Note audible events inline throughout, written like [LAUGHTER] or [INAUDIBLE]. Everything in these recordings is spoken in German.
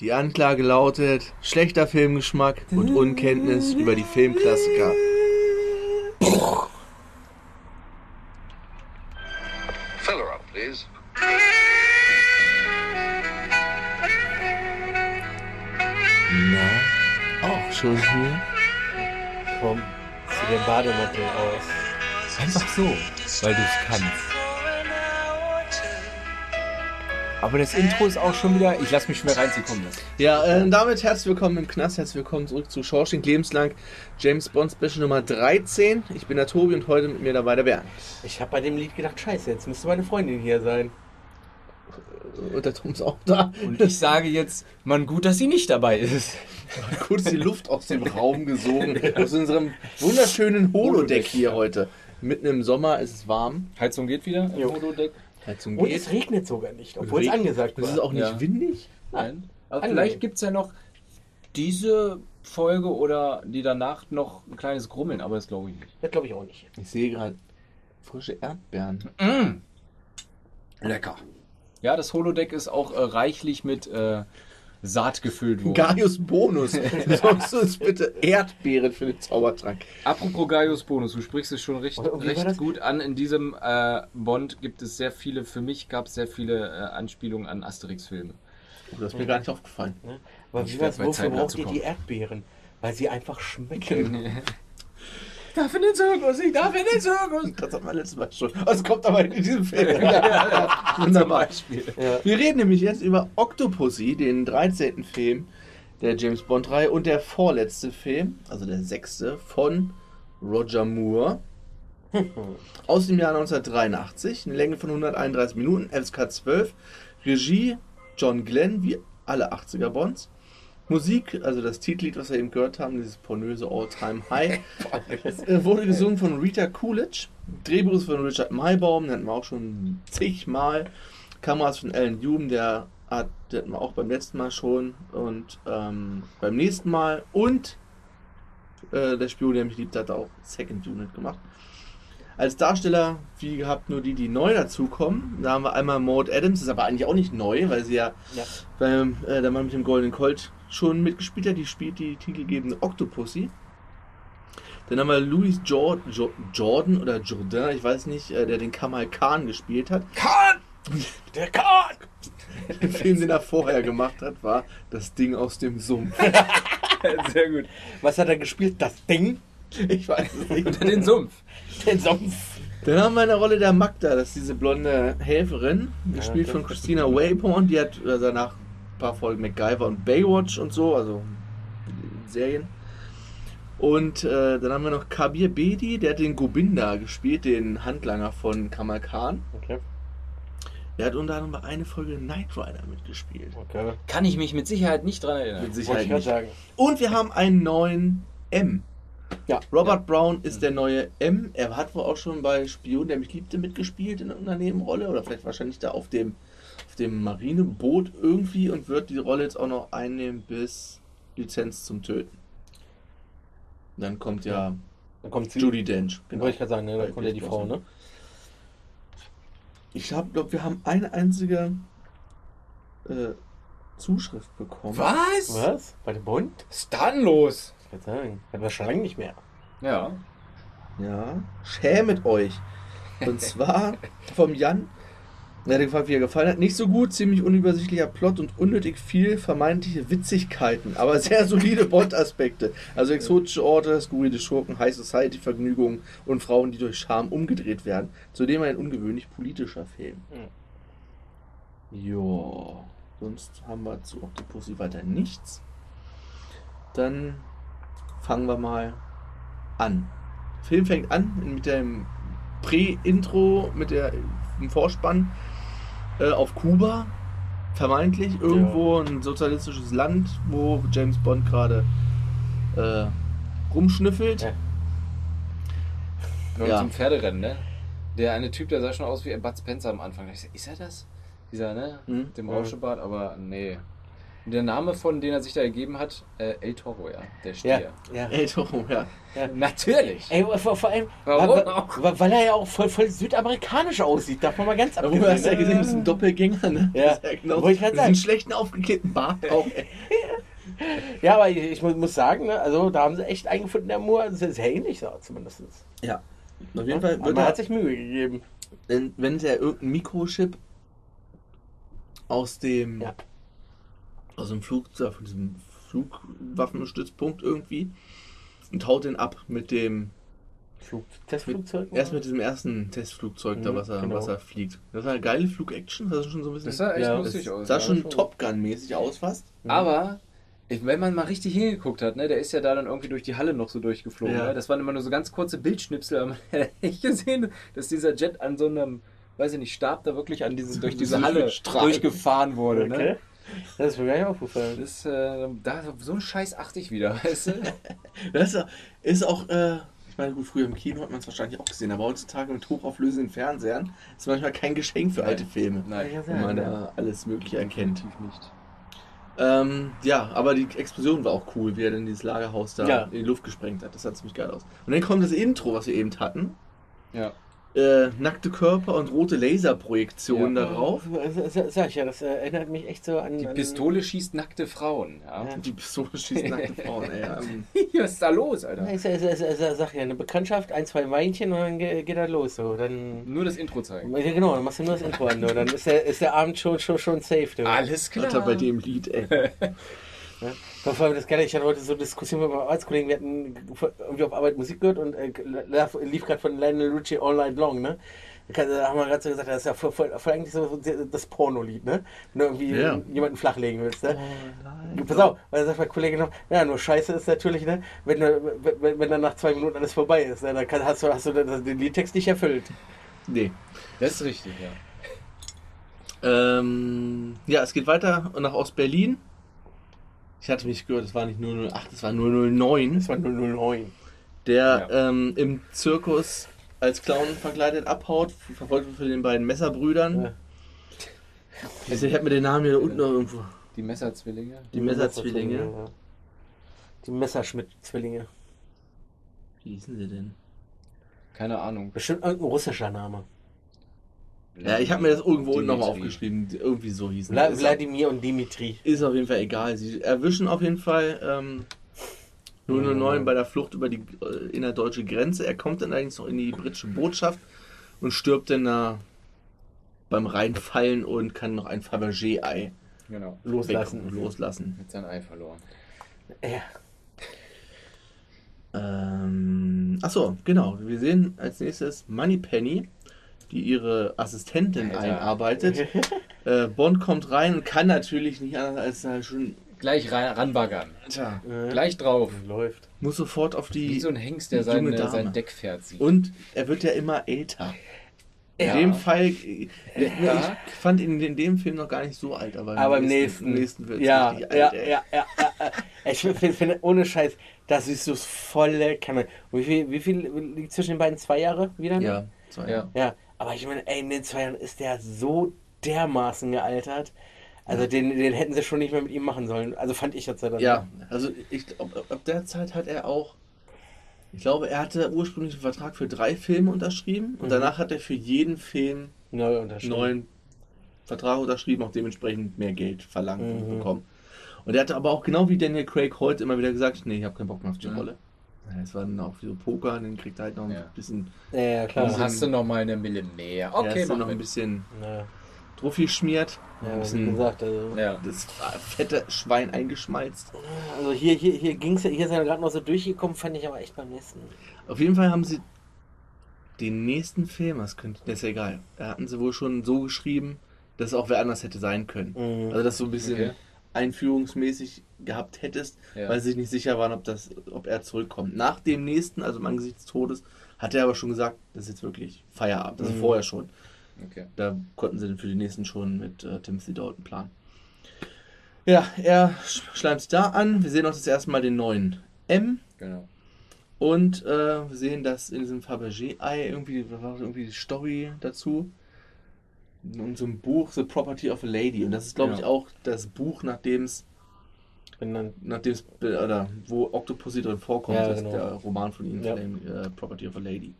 Die Anklage lautet schlechter Filmgeschmack und Unkenntnis über die Filmklassiker. Fill her up, please. Na, auch schon hier? Komm, zieh den Bademantel aus. Einfach so, weil du es kannst. Aber das Intro ist auch schon wieder. Ich lass mich schwer reinziehen. Komm, das. Ja, äh, damit herzlich willkommen im Knast, herzlich willkommen zurück zu Shawshank Lebenslang James Bond Special Nummer 13. Ich bin der Tobi und heute mit mir dabei der Bernd. Ich habe bei dem Lied gedacht, scheiße, jetzt müsste meine Freundin hier sein. Und der Tom ist auch da. Und ich sage jetzt, Mann, gut, dass sie nicht dabei ist. [LAUGHS] kurz die Luft aus dem Raum gesogen. Aus unserem wunderschönen Holodeck hier heute. Mitten im Sommer ist es warm. Heizung geht wieder im. Holodeck. Heizung Und geht. es regnet sogar nicht, obwohl es Regnet. angesagt Es ist war. auch nicht Ja. windig. Nein. Aber Angenehm. vielleicht gibt es ja noch diese Folge oder die danach noch ein kleines Grummeln, aber das glaube ich nicht. Das glaube ich auch nicht. Ich sehe gerade frische Erdbeeren. Lecker. Ja, das Holodeck ist auch äh, reichlich mit äh, Saat gefüllt worden. Gaius Bonus. [LAUGHS] Besorgst du uns bitte Erdbeeren für den Zaubertrank? Apropos Gaius Bonus, du sprichst es schon recht, war recht gut an. In diesem äh, Bond gibt es sehr viele, für mich gab es sehr viele äh, Anspielungen an Asterix-Filme. Oh, das ist mir gar nicht aufgefallen. Ne? Aber Ich wie was, bei wofür braucht ihr die. Erdbeeren? Weil sie einfach schmecken. [LAUGHS] darf in den Zirkus, ich darf in den Zirkus. [LAUGHS] Das hat man letztes Mal schon. Das kommt aber in diesem Film. [LAUGHS] Wunderbar. Beispiel. Ja. Wir reden nämlich jetzt über Octopussy, den 13. Film der James Bond-Reihe und der vorletzte Film, also der sechste, von Roger Moore. [LAUGHS] Aus dem Jahr 1983, eine Länge von 131 Minuten, FSK 12. Regie John Glenn, wie alle 80er Bonds. Musik, also das Titellied, was wir eben gehört haben, dieses pornöse All-Time High, [LAUGHS] äh, wurde gesungen von Rita Coolidge. Drehbuch ist von Richard Maybaum, den hatten wir auch schon zigmal. Kameras von Alan Hume, der hat, den hatten wir auch beim letzten Mal schon und ähm, beim nächsten Mal. Und äh, der Spion, der mich liebt, hat auch Second Unit gemacht. Als Darsteller, wie gehabt, nur die, die neu dazukommen. Da haben wir einmal Maud Adams, ist aber eigentlich auch nicht neu, weil sie ja, Ja. beim äh, der Mann mit dem goldenen Colt schon mitgespielt hat. Die spielt die titelgebende Octopussy. Dann haben wir Louis Jor Jo- Jordan oder Jourdain, ich weiß nicht, äh, der den Kamal Khan gespielt hat. Kahn! Der Kahn! Der Film, den er vorher gemacht hat, war Das Ding aus dem Sumpf. [LAUGHS] Sehr gut. Was hat er gespielt? Das Ding? Ich weiß es nicht. Unter [LAUGHS] den Sumpf. Den Sumpf. Dann haben wir in der Rolle der Magda, das ist diese blonde Helferin, gespielt Ja, von Christina Wayborn. Die hat äh, danach paar Folgen MacGyver und Baywatch und so, also Serien. Und äh, dann haben wir noch Kabir Bedi, der hat den Gobinda gespielt, den Handlanger von Kamal Khan. Okay. Der hat unter anderem bei einer Folge Knight Rider mitgespielt. Okay. Kann ich mich mit Sicherheit nicht dran erinnern. Mit Sicherheit nicht. sagen. Und wir haben einen neuen M. Ja. Robert Brown ist der neue M. Er hat wohl auch schon bei Spion, der mich liebte, mitgespielt in irgendeiner Nebenrolle. Oder vielleicht wahrscheinlich da auf dem, auf dem Marineboot irgendwie und wird die Rolle jetzt auch noch einnehmen bis Lizenz zum Töten. Dann kommt ja Dann kommt sie. Judy Dench. Genau. Wollte ich gerade sagen, ne? da kommt ja die Frau, ne? Ich glaube, wir haben eine einzige äh, Zuschrift bekommen. Was? Was? Bei dem Bund? Was ist dann los? Ich würde sagen. Hatten wir schon lange nicht mehr. Ja. Ja, schämet euch. Und [LAUGHS] zwar vom Jan. Er hat gefragt, wie er gefallen hat. Nicht so gut, ziemlich unübersichtlicher Plot und unnötig viel vermeintliche Witzigkeiten, aber [LAUGHS] sehr solide Bond-Aspekte. Also exotische Orte, skurrile Schurken, High Society-Vergnügungen und Frauen, die durch Charme umgedreht werden. Zudem ein ungewöhnlich politischer Film. Ja, sonst haben wir zu Octopussy weiter nichts. Dann fangen wir mal an. Film fängt an mit dem Prä-Intro, mit der im Vorspann äh, auf Kuba, vermeintlich irgendwo ein sozialistisches Land, wo James Bond gerade äh, rumschnüffelt. Ja. Und Ja. zum Pferderennen, ne? Der eine Typ, der sah schon aus wie Bud Spencer am Anfang. Da Ich so, ist er das? Dieser, ne? Mit dem Ja. Rauschebart, aber nee. Der Name von den er sich da ergeben hat, äh, El Toro, ja. Der Stier. Ja, ja. El Toro, ja. Natürlich. Ey, vor, vor allem, Warum weil, auch? weil, weil er ja auch voll, voll südamerikanisch aussieht, darf man mal ganz Aber du hast ja gesehen, das ist ein Doppelgänger, ne? Ja. Das ist ja genau. Wollte ich grad das ist ein sagen. schlechten aufgeklebten Bart auch. [LAUGHS] Ja, aber ich, ich muss, sagen, ne, also da haben sie echt eingefunden, der Moore, das ist sehr ähnlich so zumindest. Ja. Auf jeden Fall Aber wird man er, hat sich Mühe gegeben. wenn, wenn er irgendein Mikrochip aus dem Ja. Aus dem Flugzeug, von diesem Flugwaffenstützpunkt irgendwie und haut den ab mit dem Flug, Testflugzeug? erst mit diesem ersten Testflugzeug da, Mhm, was er, genau. was er fliegt. Das war eine geile Flug-Action, das sah schon so ein bisschen. Das sah echt Ja, lustig das aus. sah ja. schon Top Gun-mäßig aus fast. Aber ich, wenn man mal richtig hingeguckt hat, ne, der ist ja da dann irgendwie durch die Halle noch so durchgeflogen. Ja. Ne? Das waren immer nur so ganz kurze Bildschnipsel, aber [LAUGHS] man hat echt gesehen, dass dieser Jet an so einem, weiß ich nicht, Stab da wirklich an diese, durch diese [LAUGHS] Halle durchgefahren wurde. Okay. Ne? Das ist mir gar nicht aufgefallen. Das, äh, da, so ein Scheiß achte ich wieder, weißt du? [LAUGHS] Das ist- auch, äh, ich meine, gut, früher im Kino hat man es wahrscheinlich auch gesehen, aber heutzutage mit hochauflösenden Fernsehern ist manchmal kein Geschenk für alte Filme, Nein, Ja, wenn man da alles Mögliche erkennt. definitiv nicht. Ähm, ja, aber die Explosion war auch cool, wie er dann dieses Lagerhaus da Ja. in die Luft gesprengt hat. Das sah ziemlich geil aus. Und dann kommt das Intro, was wir eben hatten. Ja. Äh, nackte Körper und rote Laserprojektionen Ja. darauf. Sag ich ja, das erinnert mich echt so an. Die an- Pistole schießt nackte Frauen. Ja. Ja. Die Pistole schießt nackte Frauen, ey. Ähm, [LAUGHS] Was ist da los, Alter? Ich, ich, ich, ich sag ja, eine Bekanntschaft, ein, zwei Weinchen und dann ge- geht er los. So. Dann, Nur das Intro zeigen. ja, genau, dann machst du nur das Intro an. So. Dann ist der, ist der Abend schon, schon, schon safe. Du. Alles Alter, bei dem Lied, ey. [LAUGHS] Ja, vor allem das Geile, ich hatte heute so eine Diskussion mit meinem Arbeitskollegen, wir hatten irgendwie auf Arbeit Musik gehört und äh, lief gerade von Lionel Richie All Night Long, ne? Da haben wir gerade so gesagt, das ist ja voll, voll, voll eigentlich so das Pornolied, ne? Wenn du irgendwie Ja. jemanden flachlegen willst, ne? nein. Pass auf, weil da sagt mein Kollege noch, ja, nur scheiße ist natürlich, ne, wenn, du- wenn, wenn dann nach zwei Minuten alles vorbei ist, ne, dann kann, hast du, hast du den den Liedtext nicht erfüllt. Nee. Das ist richtig, ja. Ähm, ja, es geht weiter nach Ostberlin. Ich hatte mich gehört, es war nicht 008, es war 009. Das war 009. der Ja. ähm, im Zirkus als Clown verkleidet abhaut, verfolgt wird von den beiden Messerbrüdern. Ja. Ich, ich habe mir den Namen hier unten noch irgendwo. Die Messerzwillinge. Die Messerzwillinge. Ja. Die Messerschmidt-Zwillinge. Wie hießen sie denn? Keine Ahnung. Bestimmt irgendein russischer Name. Ja, ich habe mir das irgendwo nochmal aufgeschrieben. Irgendwie so hießen Vla sie. Wladimir und Dimitri. Ist auf jeden Fall egal. Sie erwischen auf jeden Fall ähm, 009 bei der Flucht über die äh, innerdeutsche Grenze. Er kommt dann allerdings noch in die britische Botschaft und stirbt dann da beim Reinfallen und kann noch ein Fabergé-Ei Genau. Loslassen. loslassen. Mit sein Ei verloren. Ja. Ähm, achso, genau. Wir sehen als nächstes Moneypenny, die ihre Assistentin Alter. einarbeitet. [LAUGHS] äh, Bond kommt rein und kann natürlich nicht anders als halt schon. Gleich rein, ranbaggern. Tja, Gleich drauf. Läuft. muss sofort auf die. Wie so ein Hengst, der die sein, junge äh, Dame. sein Deckpferd sieht. Und er wird ja immer älter. In Ja. dem Fall, äh, Ja. ich fand ihn in dem Film noch gar nicht so alt, aber, Aber im nächsten, im nächsten wird ja, richtig ja, alt. ja, ja, ja, ja. Ich finde, find, ohne Scheiß, das ist so das volle Kanne. Wie viel, wie viel liegt zwischen den beiden? Zwei Jahre wieder? ne? Ja, zwei Ja. Jahre. Ja, aber ich meine, ey, in den zwei Jahren ist der so dermaßen gealtert. Also den, den hätten sie schon nicht mehr mit ihm machen sollen. Also fand ich jetzt dann. Ja, also ich glaube, ab der Zeit hat er auch, ich glaube, er hatte ursprünglich einen Vertrag für drei Filme unterschrieben und Mhm. danach hat er für jeden Film Neu neuen Vertrag unterschrieben, auch dementsprechend mehr Geld verlangt und Mhm. bekommen. Und er hatte aber auch genau wie Daniel Craig heute immer wieder gesagt, nee, ich habe keinen Bock mehr auf die Mhm. Rolle. Ja, Es war dann auch wie so Poker, den kriegt er halt noch ein Ja. bisschen, Ja, ja, Dann klar. Also- hast du noch mal eine Mille mehr. ja, Okay, ist dann mach noch ein mit. bisschen Ja, Trophy geschmiert, ein ja wie bisschen gesagt, also. Ja. das fette Schwein eingeschmalzt. Also hier, hier, hier ging es ja, hier ist er gerade noch so durchgekommen, fand ich aber echt beim nächsten. Auf jeden Fall haben sie den nächsten Film, das könnte, das ist ja egal, da hatten sie wohl schon so geschrieben, dass es auch wer anders hätte sein können. Mhm. Also dass du ein bisschen Okay. Einführungsmäßig gehabt hättest, Ja. weil sie sich nicht sicher waren, ob, das, ob er zurückkommt. Nach dem nächsten, also im Angesicht des Todes, hat er aber schon gesagt, das ist jetzt wirklich Feierabend. Also Mhm. vorher schon. Okay. Da konnten sie dann für die nächsten schon mit äh, Timothy Dalton planen. Ja, er sch- schleimt sich da an. Wir sehen auch das erste Mal den neuen M. Genau. Und äh, wir sehen, dass in diesem Fabergé-Ei irgendwie, da war irgendwie die Story dazu. In so einem Buch, The Property of a Lady. Und das ist, glaube Ja. ich, auch das Buch, nachdem es. Nachdem es, oder wo Octopussy drin vorkommt, Ja, ist genau. der Roman von ihnen, Ja. Flame, äh, Property of a Lady.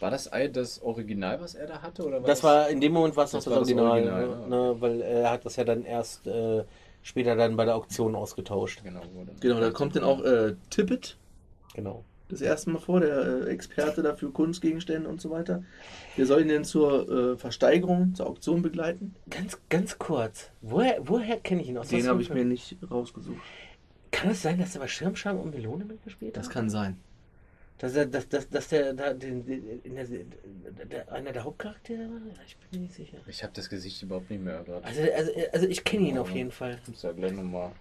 War das Ei das Original, was er da hatte? Oder war Das war in dem Moment war es noch Das das, war das Original, Original, ne, ne, weil er hat das ja dann erst äh, später dann bei der Auktion ausgetauscht. Genau, Genau, da kommt dann auch äh, Tippett Genau. Das erste Mal vor, der äh, Experte dafür Kunstgegenstände und so weiter. Der soll ihn zur äh, Versteigerung, zur Auktion begleiten. Ganz, ganz kurz. Woher, woher kenne ich ihn aus? Den habe ich mir nicht rausgesucht. Kann es sein, dass er bei Schirmscham und Melone mitgespielt Das hat? kann sein. Dass, er, dass, dass, dass der, da, den, den, der, der, einer der Hauptcharaktere war? Ich bin mir nicht sicher. Ich habe das Gesicht überhaupt nicht mehr gerade. Also, also, also ich kenne ihn auf jeden Fall. Ich muss da gleich nochmal.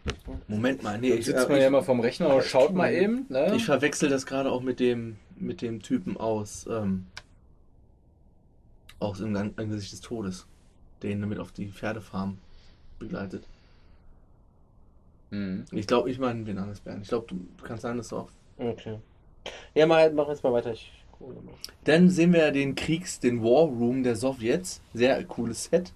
Moment mal, nee, ich, Sitzt äh, man ja immer vorm Rechner und schaut mal eben. Ne? ich verwechsel das gerade auch mit dem, mit dem Typen aus, ähm, aus im Gang- Angesicht des Todes, den damit auf die Pferdefarm begleitet. Mhm. Ich glaube, ich meine den anderes Bären. Ich glaube, du du kannst sagen, dass du auch. Okay. Ja, mach, mach jetzt mal weiter. Ich. Dann sehen wir den Kriegs-, den War Room der Sowjets. Sehr cooles Set.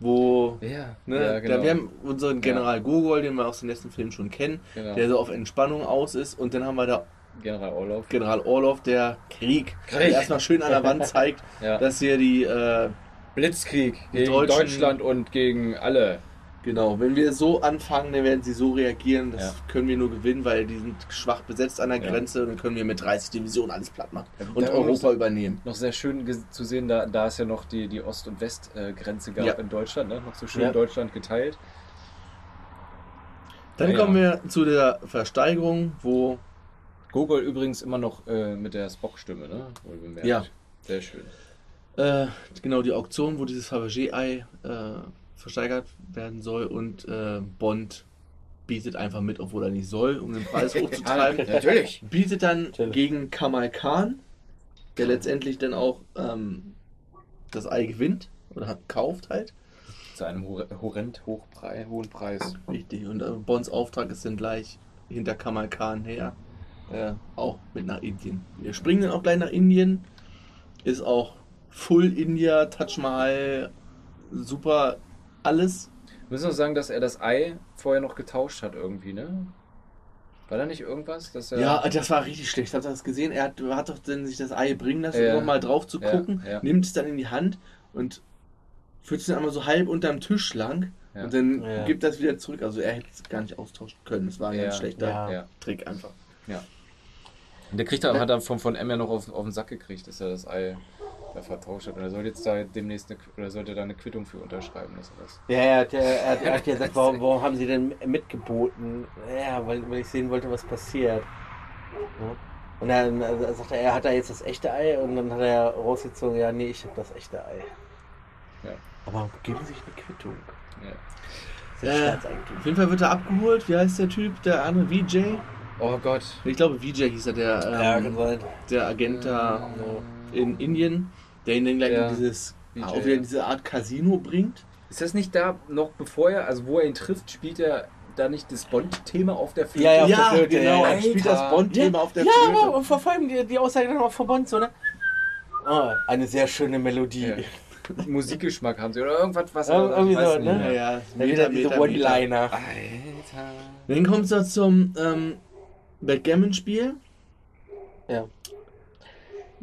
Wo. Ja, Ne, ja da, genau. wir haben unseren General Gogol, den wir aus den letzten Filmen schon kennen, genau. der so auf Entspannung aus ist. Und dann haben wir da General Orlov. General Orlov, der Krieg, Krieg. der erstmal schön an der Wand [LAUGHS] zeigt, Ja. dass hier die, äh, Blitzkrieg gegen Deutschland und gegen alle. Genau, wenn wir so anfangen, dann werden sie so reagieren, das Ja. können wir nur gewinnen, weil die sind schwach besetzt an der Ja. Grenze und dann können wir mit 30 Divisionen alles platt machen und Europa muss- übernehmen. Noch sehr schön zu sehen, da, da es ja noch die, die Ost- und Westgrenze gab Ja. in Deutschland, ne? noch so schön. Deutschland geteilt. Dann Ja, kommen wir zu der Versteigerung, wo Gogol übrigens immer noch äh, mit der Spock-Stimme, ne? Ja. Sehr schön. äh, genau die Auktion, wo dieses Fabergé-Ei äh, versteigert werden soll und äh, Bond bietet einfach mit, obwohl er nicht soll, um den Preis [LAUGHS] hochzutreiben. Natürlich. bietet dann Natürlich. gegen Kamal Khan, der letztendlich dann auch ähm, das Ei gewinnt oder hat, kauft halt. Zu einem hor- horrend hochprei hohen Preis. Richtig. Und äh, Bonds Auftrag ist dann gleich hinter Kamal Khan her. Äh, auch mit nach Indien. Wir springen dann auch gleich nach Indien. Ist auch Full India, Taj Mahal, super alles. Wir müssen auch sagen, dass er das Ei vorher noch getauscht hat irgendwie, ne? War da nicht irgendwas? Dass er Ja, das war richtig schlecht. Habt ihr das gesehen? Er hat, hat doch dann sich das Ei bringen lassen, Ja. um noch mal drauf zu Ja, gucken, ja. nimmt es dann in die Hand und führt es dann einmal so halb unterm Tisch lang Ja. und dann Ja. gibt das wieder zurück. Also er hätte es gar nicht austauschen können. Das war ein Ja, ganz schlechter ja. Ja. Trick einfach. Und der kriegt dann, hat er von, von M ja noch auf, auf den Sack gekriegt, dass er das Ei da vertauscht hat. Und er soll jetzt da demnächst eine, oder sollte da eine Quittung für unterschreiben, er das. Ja, er hat, er hat, er hat ja gesagt, warum, warum haben sie denn mitgeboten? Ja, weil, weil ich sehen wollte, was passiert. Ja. Und dann äh, sagt er, er hat da jetzt das echte Ei und dann hat er rausgezogen, ja, nee, ich habe das echte Ei. Ja. Aber geben Sie sich eine Quittung. Ja. Äh, ja Auf jeden Fall wird er abgeholt. Wie heißt der Typ? Der andere VJ? Oh Gott. Ich glaube, VJ hieß er, der, Ja, ähm, sein. der Agent da Ja. in Indien, der ihn dann gleich Ja. in dieses, VJ, auch wieder in ja. diese Art Casino bringt. Ist das nicht da noch bevor er, also wo er ihn trifft, spielt er da nicht das Bond-Thema auf der Flöte? Ja, ja, auf der Ja, Flöte, genau. ja, Er ja. spielt das Bond-Thema auf der ja, Flöte. aber vor allem die, die Aussage dann auch von Bond, so, ne? Oh, eine sehr schöne Melodie. Ja. [LAUGHS] Musikgeschmack haben sie oder irgendwas, was Ja, irgendwie so, nicht ne? Ja, ja. Dann wieder diese One-Liner. Alter. Dann kommt es zum ähm, Backgammon-Spiel. Ja.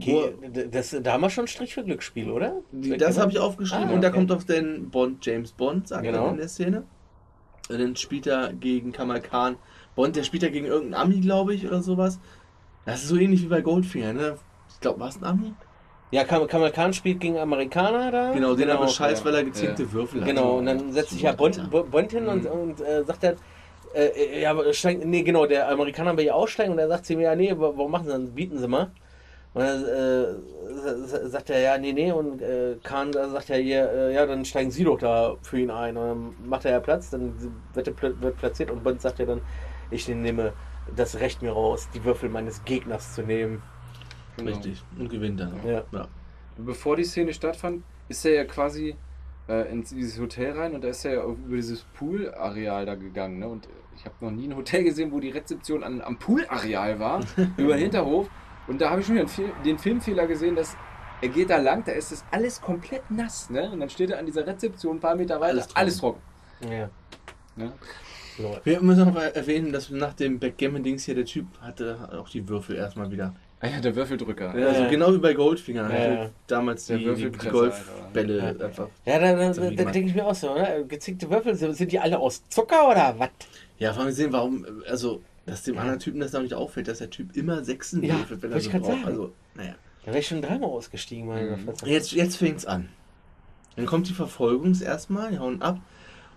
Okay, das, da haben wir schon Strich für Glücksspiel, oder? Das habe ich aufgeschrieben. Ah, Und da okay. kommt auch dann Bond, James Bond, sagt Genau. er in der Szene. Und dann spielt er gegen Kamal Khan. Bond, der spielt ja gegen irgendeinen Ami, glaube ich, oder sowas. Das ist so ähnlich wie bei Goldfinger, ne? Ich glaube, war es ein Ami? Ja, Kam Kamal Khan spielt gegen Amerikaner da. Genau, den aber scheiß, ja. weil er gezinkte Würfel hat. Genau, und dann setzt sich ja Bond, Bond hin und, und äh, sagt dann, äh, äh, ja, aber steigen, nee, genau, der Amerikaner will ja aussteigen und er sagt zu ihm, ja, nee, wa- warum machen sie das? Bieten sie mal. Und dann äh, sagt er, ja, nee, nee, und äh, Khan da sagt er hier, äh, ja, dann steigen sie doch da für ihn ein. Und dann macht er ja Platz, dann wird er pl wird platziert und Bond sagt ja dann, ich nehme das Recht mir raus, die Würfel meines Gegners zu nehmen. Genau. Richtig. Und gewinnt dann. auch. Ja. ja. Bevor die Szene stattfand, ist er ja quasi äh, in dieses Hotel rein und da ist er ja über dieses Pool-Areal da gegangen. Ne? Und ich habe noch nie ein Hotel gesehen, wo die Rezeption an, am Pool-Areal war, [LAUGHS] über den Hinterhof. Und da habe ich schon den, Film, den Filmfehler gesehen, dass er geht da lang, da ist das alles komplett nass. Ne? Und dann steht er an dieser Rezeption ein paar Meter weiter, Alles alles trocken. trocken. Ja. Ne? Wir müssen noch mal erwähnen, dass nach dem Backgammon-Dings hier der Typ hatte auch die Würfel erstmal wieder. Ah ja, der Würfeldrücker. Ja, also Ja. genau wie bei Goldfinger. Ja, ja. Damals Der die, die, die Golfbälle Alter. einfach. Ja, da, da, So da, denke ich mir auch so, oder? Gezinkte Würfel, sind sind die alle aus Zucker oder was? Ja, vor allem sehen, warum, also, dass dem anderen Typen das noch nicht auffällt, dass der Typ immer Sechsen Ja, würfelt, wenn er so ich braucht. sagen. Also, naja. Da wäre ich schon dreimal ausgestiegen, meine Mhm. Jetzt, jetzt fängt's an. Dann kommt die Verfolgung erstmal, die hauen ab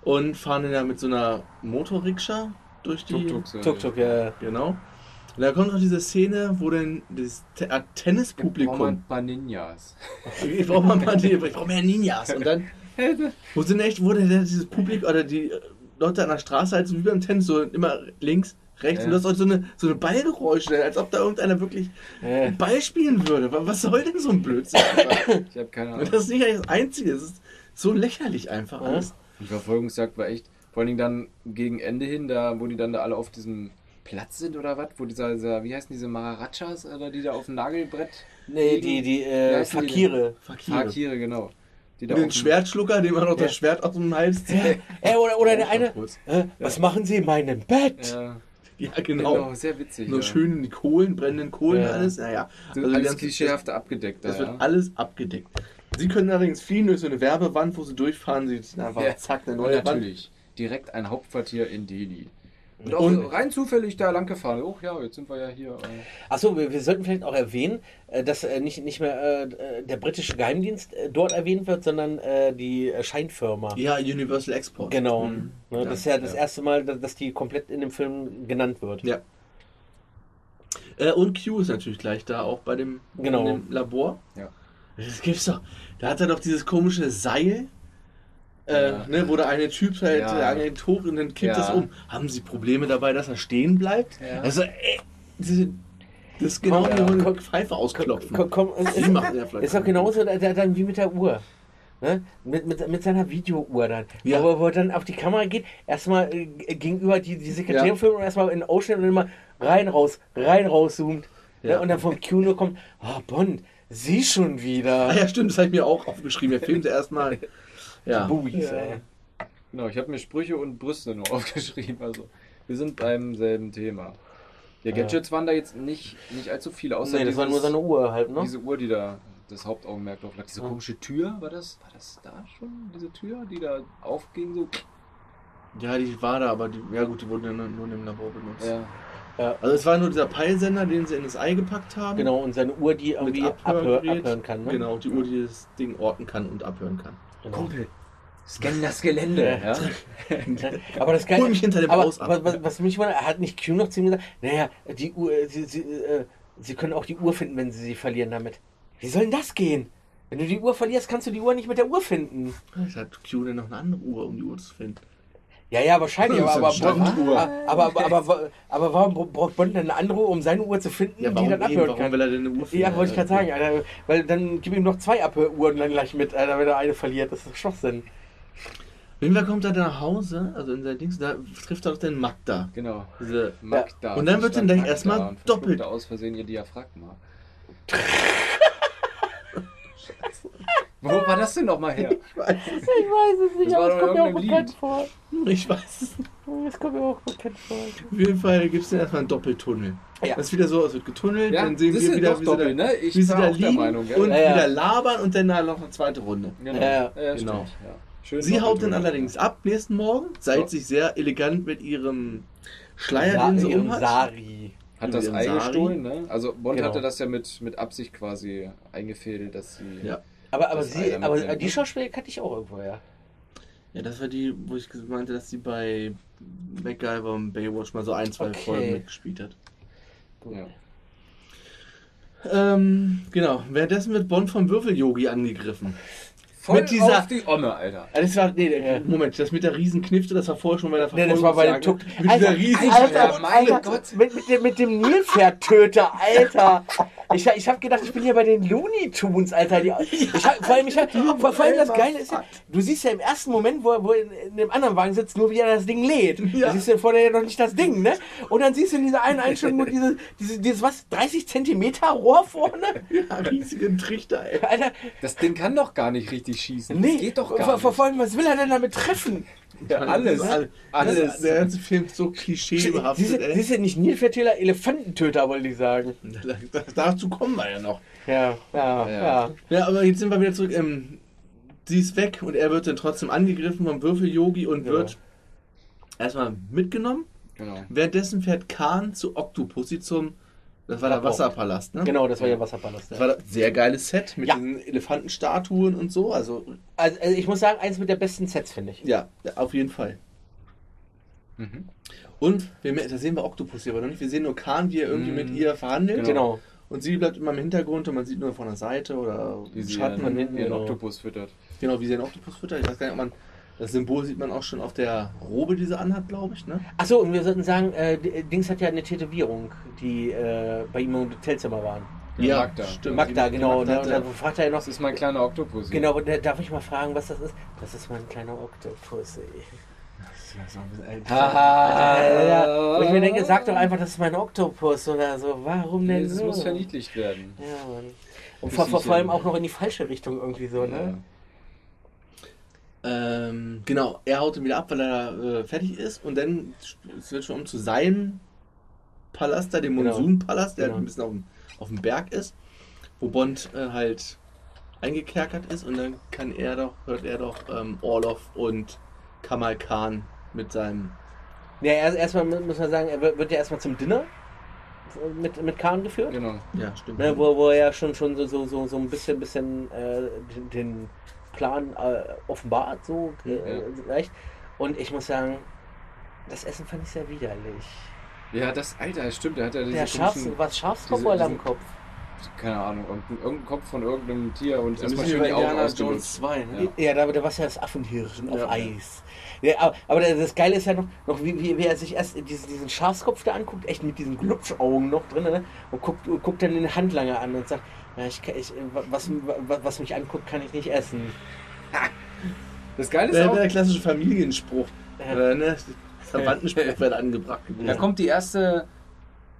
und fahren dann ja mit so einer Motorrikscha durch die. Tuk-Tuk. Tuk, ja. Genau. Und da kommt noch diese Szene, wo dann das Te- äh, Braucht man Tennispublikum. ein paar Ninjas. Ich brauche mal ein paar, ich brauche mehr Ninjas. Und dann, wo sind echt, wo denn dieses Publikum oder die Leute an der Straße halt so wie beim Tennis, so immer links, rechts. Ja. Und das ist auch so eine, so eine Ballgeräusche, als ob da irgendeiner wirklich Äh, Ball spielen würde. Wa- Was soll denn so ein Blödsinn? Ich habe keine Ahnung. das ist nicht das Einzige, es ist so lächerlich einfach Ja. alles. Die Verfolgungsjagd war echt, vor allen Dingen dann gegen Ende hin, da, wo die dann da alle auf diesem Platz sind oder was, wo dieser, dieser wie heißen diese Maharachas, oder die da auf dem Nagelbrett nee, liegen? die, die äh, die Fakire. Fakire. Fakire, genau. Die da Den Schwertschlucker, dem man noch Ja. das Schwert aus dem Hals zieht. Äh, oder, oder der Auch eine, äh, was machen Sie in meinem Bett? Ja, [LAUGHS] Ja, genau. genau. sehr witzig. So ja. schön die Kohlen, brennenden Kohlen, Ja. alles. Naja, So also alles ganze- klischeehafte abgedeckt. Das da, wird alles abgedeckt. Sie können allerdings fliehen durch so eine Werbewand, wo sie durchfahren. Sie sind einfach zack, eine neue Wand. natürlich, direkt ein Hauptquartier in Delhi. Und auch Und- rein zufällig da lang gefahren. Oh ja, jetzt sind wir ja hier. Äh, Achso, wir, wir sollten vielleicht auch erwähnen, äh, dass äh, nicht, nicht mehr äh, äh, der britische Geheimdienst dort erwähnt wird, sondern äh, die Scheinfirma. Ja, Universal Export. Genau. Mhm. Ne, Ja, das ist ja das ja. erste Mal, dass die komplett in dem Film genannt wird. Ja. Äh, und Q ist natürlich gleich da, auch bei dem, Genau. dem Labor. Ja. Das gibt's doch. Da hat er doch dieses komische Seil, äh, Ja. ne, wo der eine Typ halt Ja. ja. angelt hoch und dann kippt Ja. das um. Haben Sie Probleme dabei, dass er stehen bleibt? Ja. Also, ey, diese, das ist genau Ja. wie eine Komm, Pfeife ausklopfen. Komm, komm, Die ist, machen ja vielleicht ist doch genauso da, da, dann wie mit der Uhr. Ne? Mit, mit, mit seiner Videouhr dann. Ja. Wo, wo er dann auf die Kamera geht, erstmal äh, gegenüber die, die Sekretärin Ja. filmt und erstmal in den Ocean und dann immer rein, raus, rein, raus zoomt. Ja. Ne? Und dann vom nur kommt, oh Bond, sie schon wieder. Ah ja, stimmt, das habe ich mir auch aufgeschrieben. Er filmte erstmal. [LAUGHS] Ja. Boobies, Ja. ey. Genau, ich habe mir Sprüche und Brüste nur [LAUGHS] aufgeschrieben. Also, wir sind beim selben Thema. Ja, Gadgets waren da jetzt nicht, nicht allzu viele, außer Nee, das war nur dieses- so eine Uhr halt, ne? diese Uhr, die da das Hauptaugenmerk drauf lag. Diese Ja. komische Tür, war das, war das da schon? Diese Tür, die da aufging, so. ja, die war da, aber die, ja gut, die wurden ja nur, nur im Labor benutzt. Ja. Also es war nur dieser Peilsender, den sie in das Ei gepackt haben. Genau, und seine Uhr, die irgendwie abhör, abhören kann. Ne? Genau, die Uhr, die das Ding orten kann und abhören kann. Genau. Kumpel, scan das Gelände. [LAUGHS] Ja. Ja. [LAUGHS] Aber das Geile, Hol mich hinter dem aber, Haus ab. was, was, was mich wundert, hat nicht Q noch zu ihm gesagt, naja, die Uhr, äh, sie, sie, äh, sie können auch die Uhr finden, wenn sie sie verlieren damit. Wie soll denn das gehen? Wenn du die Uhr verlierst, kannst du die Uhr nicht mit der Uhr finden. Vielleicht hat Q denn noch eine andere Uhr, um die Uhr zu finden. Ja, ja, wahrscheinlich, aber, aber, aber, aber, aber, aber, aber warum braucht Bond denn eine andere Uhr, um seine Uhr zu finden, Ja, die dann eben, abhören warum kann? will er denn eine Uhr finden? Ja, wollte ich gerade sagen, Alter, weil dann gib ihm noch zwei Abhöruhren dann gleich mit, Alter, wenn er eine verliert. Das ist doch Schwachsinn. Fall kommt er dann nach Hause, also in sein Dings, da trifft er doch den Magda. Genau. Diese, Magda. Und dann wird verstand dann erstmal doppelt. aus Versehen ihr Diaphragma. [LAUGHS] Wo war das denn nochmal her? [LAUGHS] ich weiß es, Ich weiß es nicht, Das war aber es doch kommt mir auch bekannt Lied. vor. ich weiß es. Es kommt mir auch bekannt vor. Auf jeden Fall gibt es dann erstmal einen Doppeltunnel. Ja. Das ist wieder so, es wird getunnelt, Ja, dann sehen wir wieder, wie doppelt, sie da, ne? Ich wie sie da auch der liegen Meinung, ja. und Ja, ja. wieder labern und dann da noch eine zweite Runde. Genau. Ja, ja, genau. stimmt. Ja. Schön Sie haut dann allerdings ab nächsten Morgen, seilt So. sich sehr elegant mit ihrem Schleier, Sa den sie ihrem um hat. Sari. Hat das Ihren Ei Sari. gestohlen, ne? Also Bond Genau. hatte das ja mit, mit Absicht quasi eingefädelt, dass sie. Ja. Aber, aber, sie, aber die ne? Schauspieler kannte ich auch irgendwo, ja. Ja, das war die, wo ich meinte, dass sie bei MacGyver und Baywatch mal so ein, zwei Okay. Folgen mitgespielt hat. Ja. Ähm, genau. Währenddessen wird Bond vom Würfel-Yogi angegriffen. Voll Mit dieser- auf die Omme, Alter. Ah, Das war, nee, Ja. Moment, das mit der Riesenknifte, das war vorher schon bei der Nee, das war bei dem Tuck. Mit dieser riesen Alter, Ja, mein Alter, Gott. Mit, mit, dem, mit dem Nilpferdtöter, Alter. Ich, ich habe gedacht, ich bin hier bei den Looney Tunes, Alter. Die, ich hab, vor, allem, ich hab, vor, allem das Geile ist, ja, du siehst ja im ersten Moment, wo, er- wo er in, dem anderen Wagen sitzt, nur wie er das Ding lädt. Ja. Da siehst du vorher ja noch nicht das Ding, ne? Und dann siehst du in dieser einen Einstellung nur diese, diese, dieses, was, 30 Zentimeter Rohr vorne? ja, riesigen Trichter, ey. Alter, Das Ding kann doch gar nicht richtig schießen. nee. Das geht doch gar vor, allem, was will er denn damit treffen? Ja, alles. Alles. Alles. Der ganze Film ist so klischeebehaftet, Siehst du, siehst du nicht Nilpferdtöter, Elefantentöter, wollte ich sagen. Da- Dazu kommen wir ja noch. Ja, ja, Ja. ja. Ja, aber jetzt sind wir wieder zurück. Ähm, sie ist weg und er wird dann trotzdem angegriffen vom Würfel-Yogi und Ja. wird erstmal mitgenommen. Genau. Währenddessen fährt Khan zu Octopussy zum. Das war der. Wasserpalast, ne? Genau, das war ja Wasserpalast. Das Ja. war das sehr geiles Set mit Ja. den Elefantenstatuen und so. Also, Also, also ich muss sagen, eins mit der besten Sets, finde ich. ja, auf jeden Fall. Mhm. Und wir, da sehen wir Octopussy aber noch nicht. Wir sehen nur Khan, wie er irgendwie Mhm. mit ihr verhandelt. Genau. Und sie bleibt immer im Hintergrund und man sieht nur von der Seite oder Wie sie Schatten. von ihren, hinten, genau. Oktopus füttert. Genau, wie sie einen Oktopus füttert. Ich weiß gar nicht, ob man. Das Symbol sieht man auch schon auf der Robe, die sie anhat, glaube ich, ne? Achso, und wir sollten sagen, äh, Dings hat ja eine Tätowierung, die äh, bei ihm im Hotelzimmer waren. Ja, Magda. stimmt. Magda, genau. Magda Und dann fragt er ja noch, Das ist mein kleiner Oktopus. genau, aber da- darf ich mal fragen, was das ist? Das ist mein kleiner Oktopus. ey. Alter. Und ich mir denke, sag doch einfach, das ist mein Oktopus oder so. Warum denn Nee, das so? muss verniedlicht werden. Ja, Mann. Und vor, vor, allem auch noch in die falsche Richtung irgendwie so, ne? Ähm, genau, er haut ihn wieder ab, weil er äh, fertig ist und dann es wird schon um zu seinem Palast, da dem Genau. Monsun-Palast, der Genau. ein bisschen auf dem, auf dem Berg ist, wo Bond äh, halt eingekerkert ist und dann kann er doch, hört er doch ähm, Orlov und Kamal Khan mit seinem Ja, erst- erstmal muss man sagen, er wird wird ja erstmal zum Dinner mit, mit Khan geführt. Genau. Ja, stimmt. Ne, wo, wo er ja schon, schon so, so, so, so ein bisschen, bisschen äh, den, den Plan äh, offenbart, so äh, Ja. leicht. Und ich muss sagen, das Essen fand ich sehr widerlich. Ja, das, Alter, stimmt, der hat ja diese Der Schafs, was Schafskopf oder Lammkopf? keine Ahnung, irgendein, irgendein Kopf von irgendeinem Tier und Das erstmal schön die Augen. Jones 2, ne? Ja. Ja, da, da war es ja das Affenhirschen auf Ja. Eis. Ja, aber, aber das Geile ist ja noch, noch wie, wie, wie er sich erst diesen, diesen Schafskopf da anguckt, echt mit diesen Glubschaugen noch drin, ne? und guckt, guckt dann den Handlanger an und sagt, ja, ich, ich, was, was, was mich anguckt, kann ich nicht essen. Das Geile ist Der, auch, der klassische Familienspruch. Ja. Äh, ne? Verwandtenspruch [LAUGHS] wird angebracht. da kommt die erste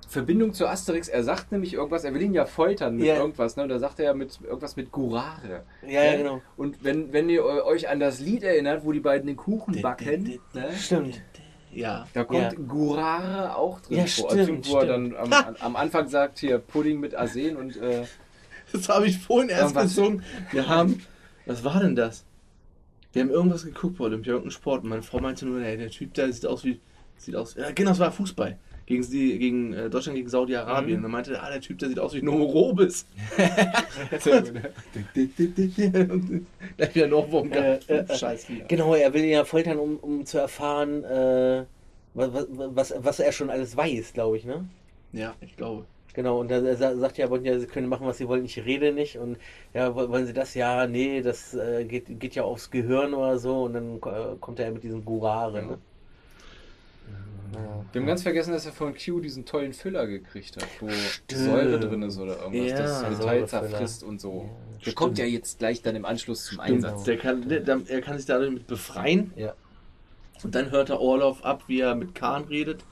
Verbindung zu Asterix. Er sagt nämlich irgendwas, er will ihn ja foltern mit Ja. irgendwas, ne? Und da sagt er ja mit irgendwas mit Gurare. Ja, ja, genau. Und wenn, wenn ihr euch an das Lied erinnert, wo die beiden den Kuchen backen, ne? Stimmt. Ja. Da kommt Ja. Gurare auch drin Ja, vor. stimmt, wo er stimmt. dann am, am Anfang sagt, hier Pudding mit Arsen und äh, Das habe ich vorhin erst gesungen. Wir [LAUGHS] haben. Was war denn das? Wir haben irgendwas geguckt bei Olympia, irgendeinen Sport. Und meine Frau meinte nur, ey, der Typ da sieht aus wie. Sieht aus. Ja, genau, das war Fußball. Gegen, die, gegen äh, Deutschland gegen Saudi-Arabien. Mhm. Und dann meinte er, ah, der Typ, der sieht aus wie Nomo Robis. da wieder noch gehabt. Äh, äh, Scheiß Lied. Genau, er will ihn ja foltern, um, um zu erfahren, äh, was, was, was er schon alles weiß, glaube ich, ne? Ja, ich glaube. Genau, und da da sa- sagt ja Bond, ja, sie können machen, was sie wollen, ich rede nicht. Und ja, wo- wollen sie das? Ja, nee, das äh, geht, geht ja aufs Gehirn oder so. Und dann äh, kommt er mit diesen Gurare. Ne? Wir haben ganz vergessen, dass er von Q diesen tollen Füller gekriegt hat, wo Stimmt. Säure drin ist oder irgendwas, Ja, das Metall zerfrisst und so. Ja, der stimmt. kommt ja jetzt gleich dann im Anschluss zum Stimmt, Einsatz. der kann, der, der, er kann sich damit befreien. Ja. Und dann hört er Orlov ab, wie er mit Khan redet.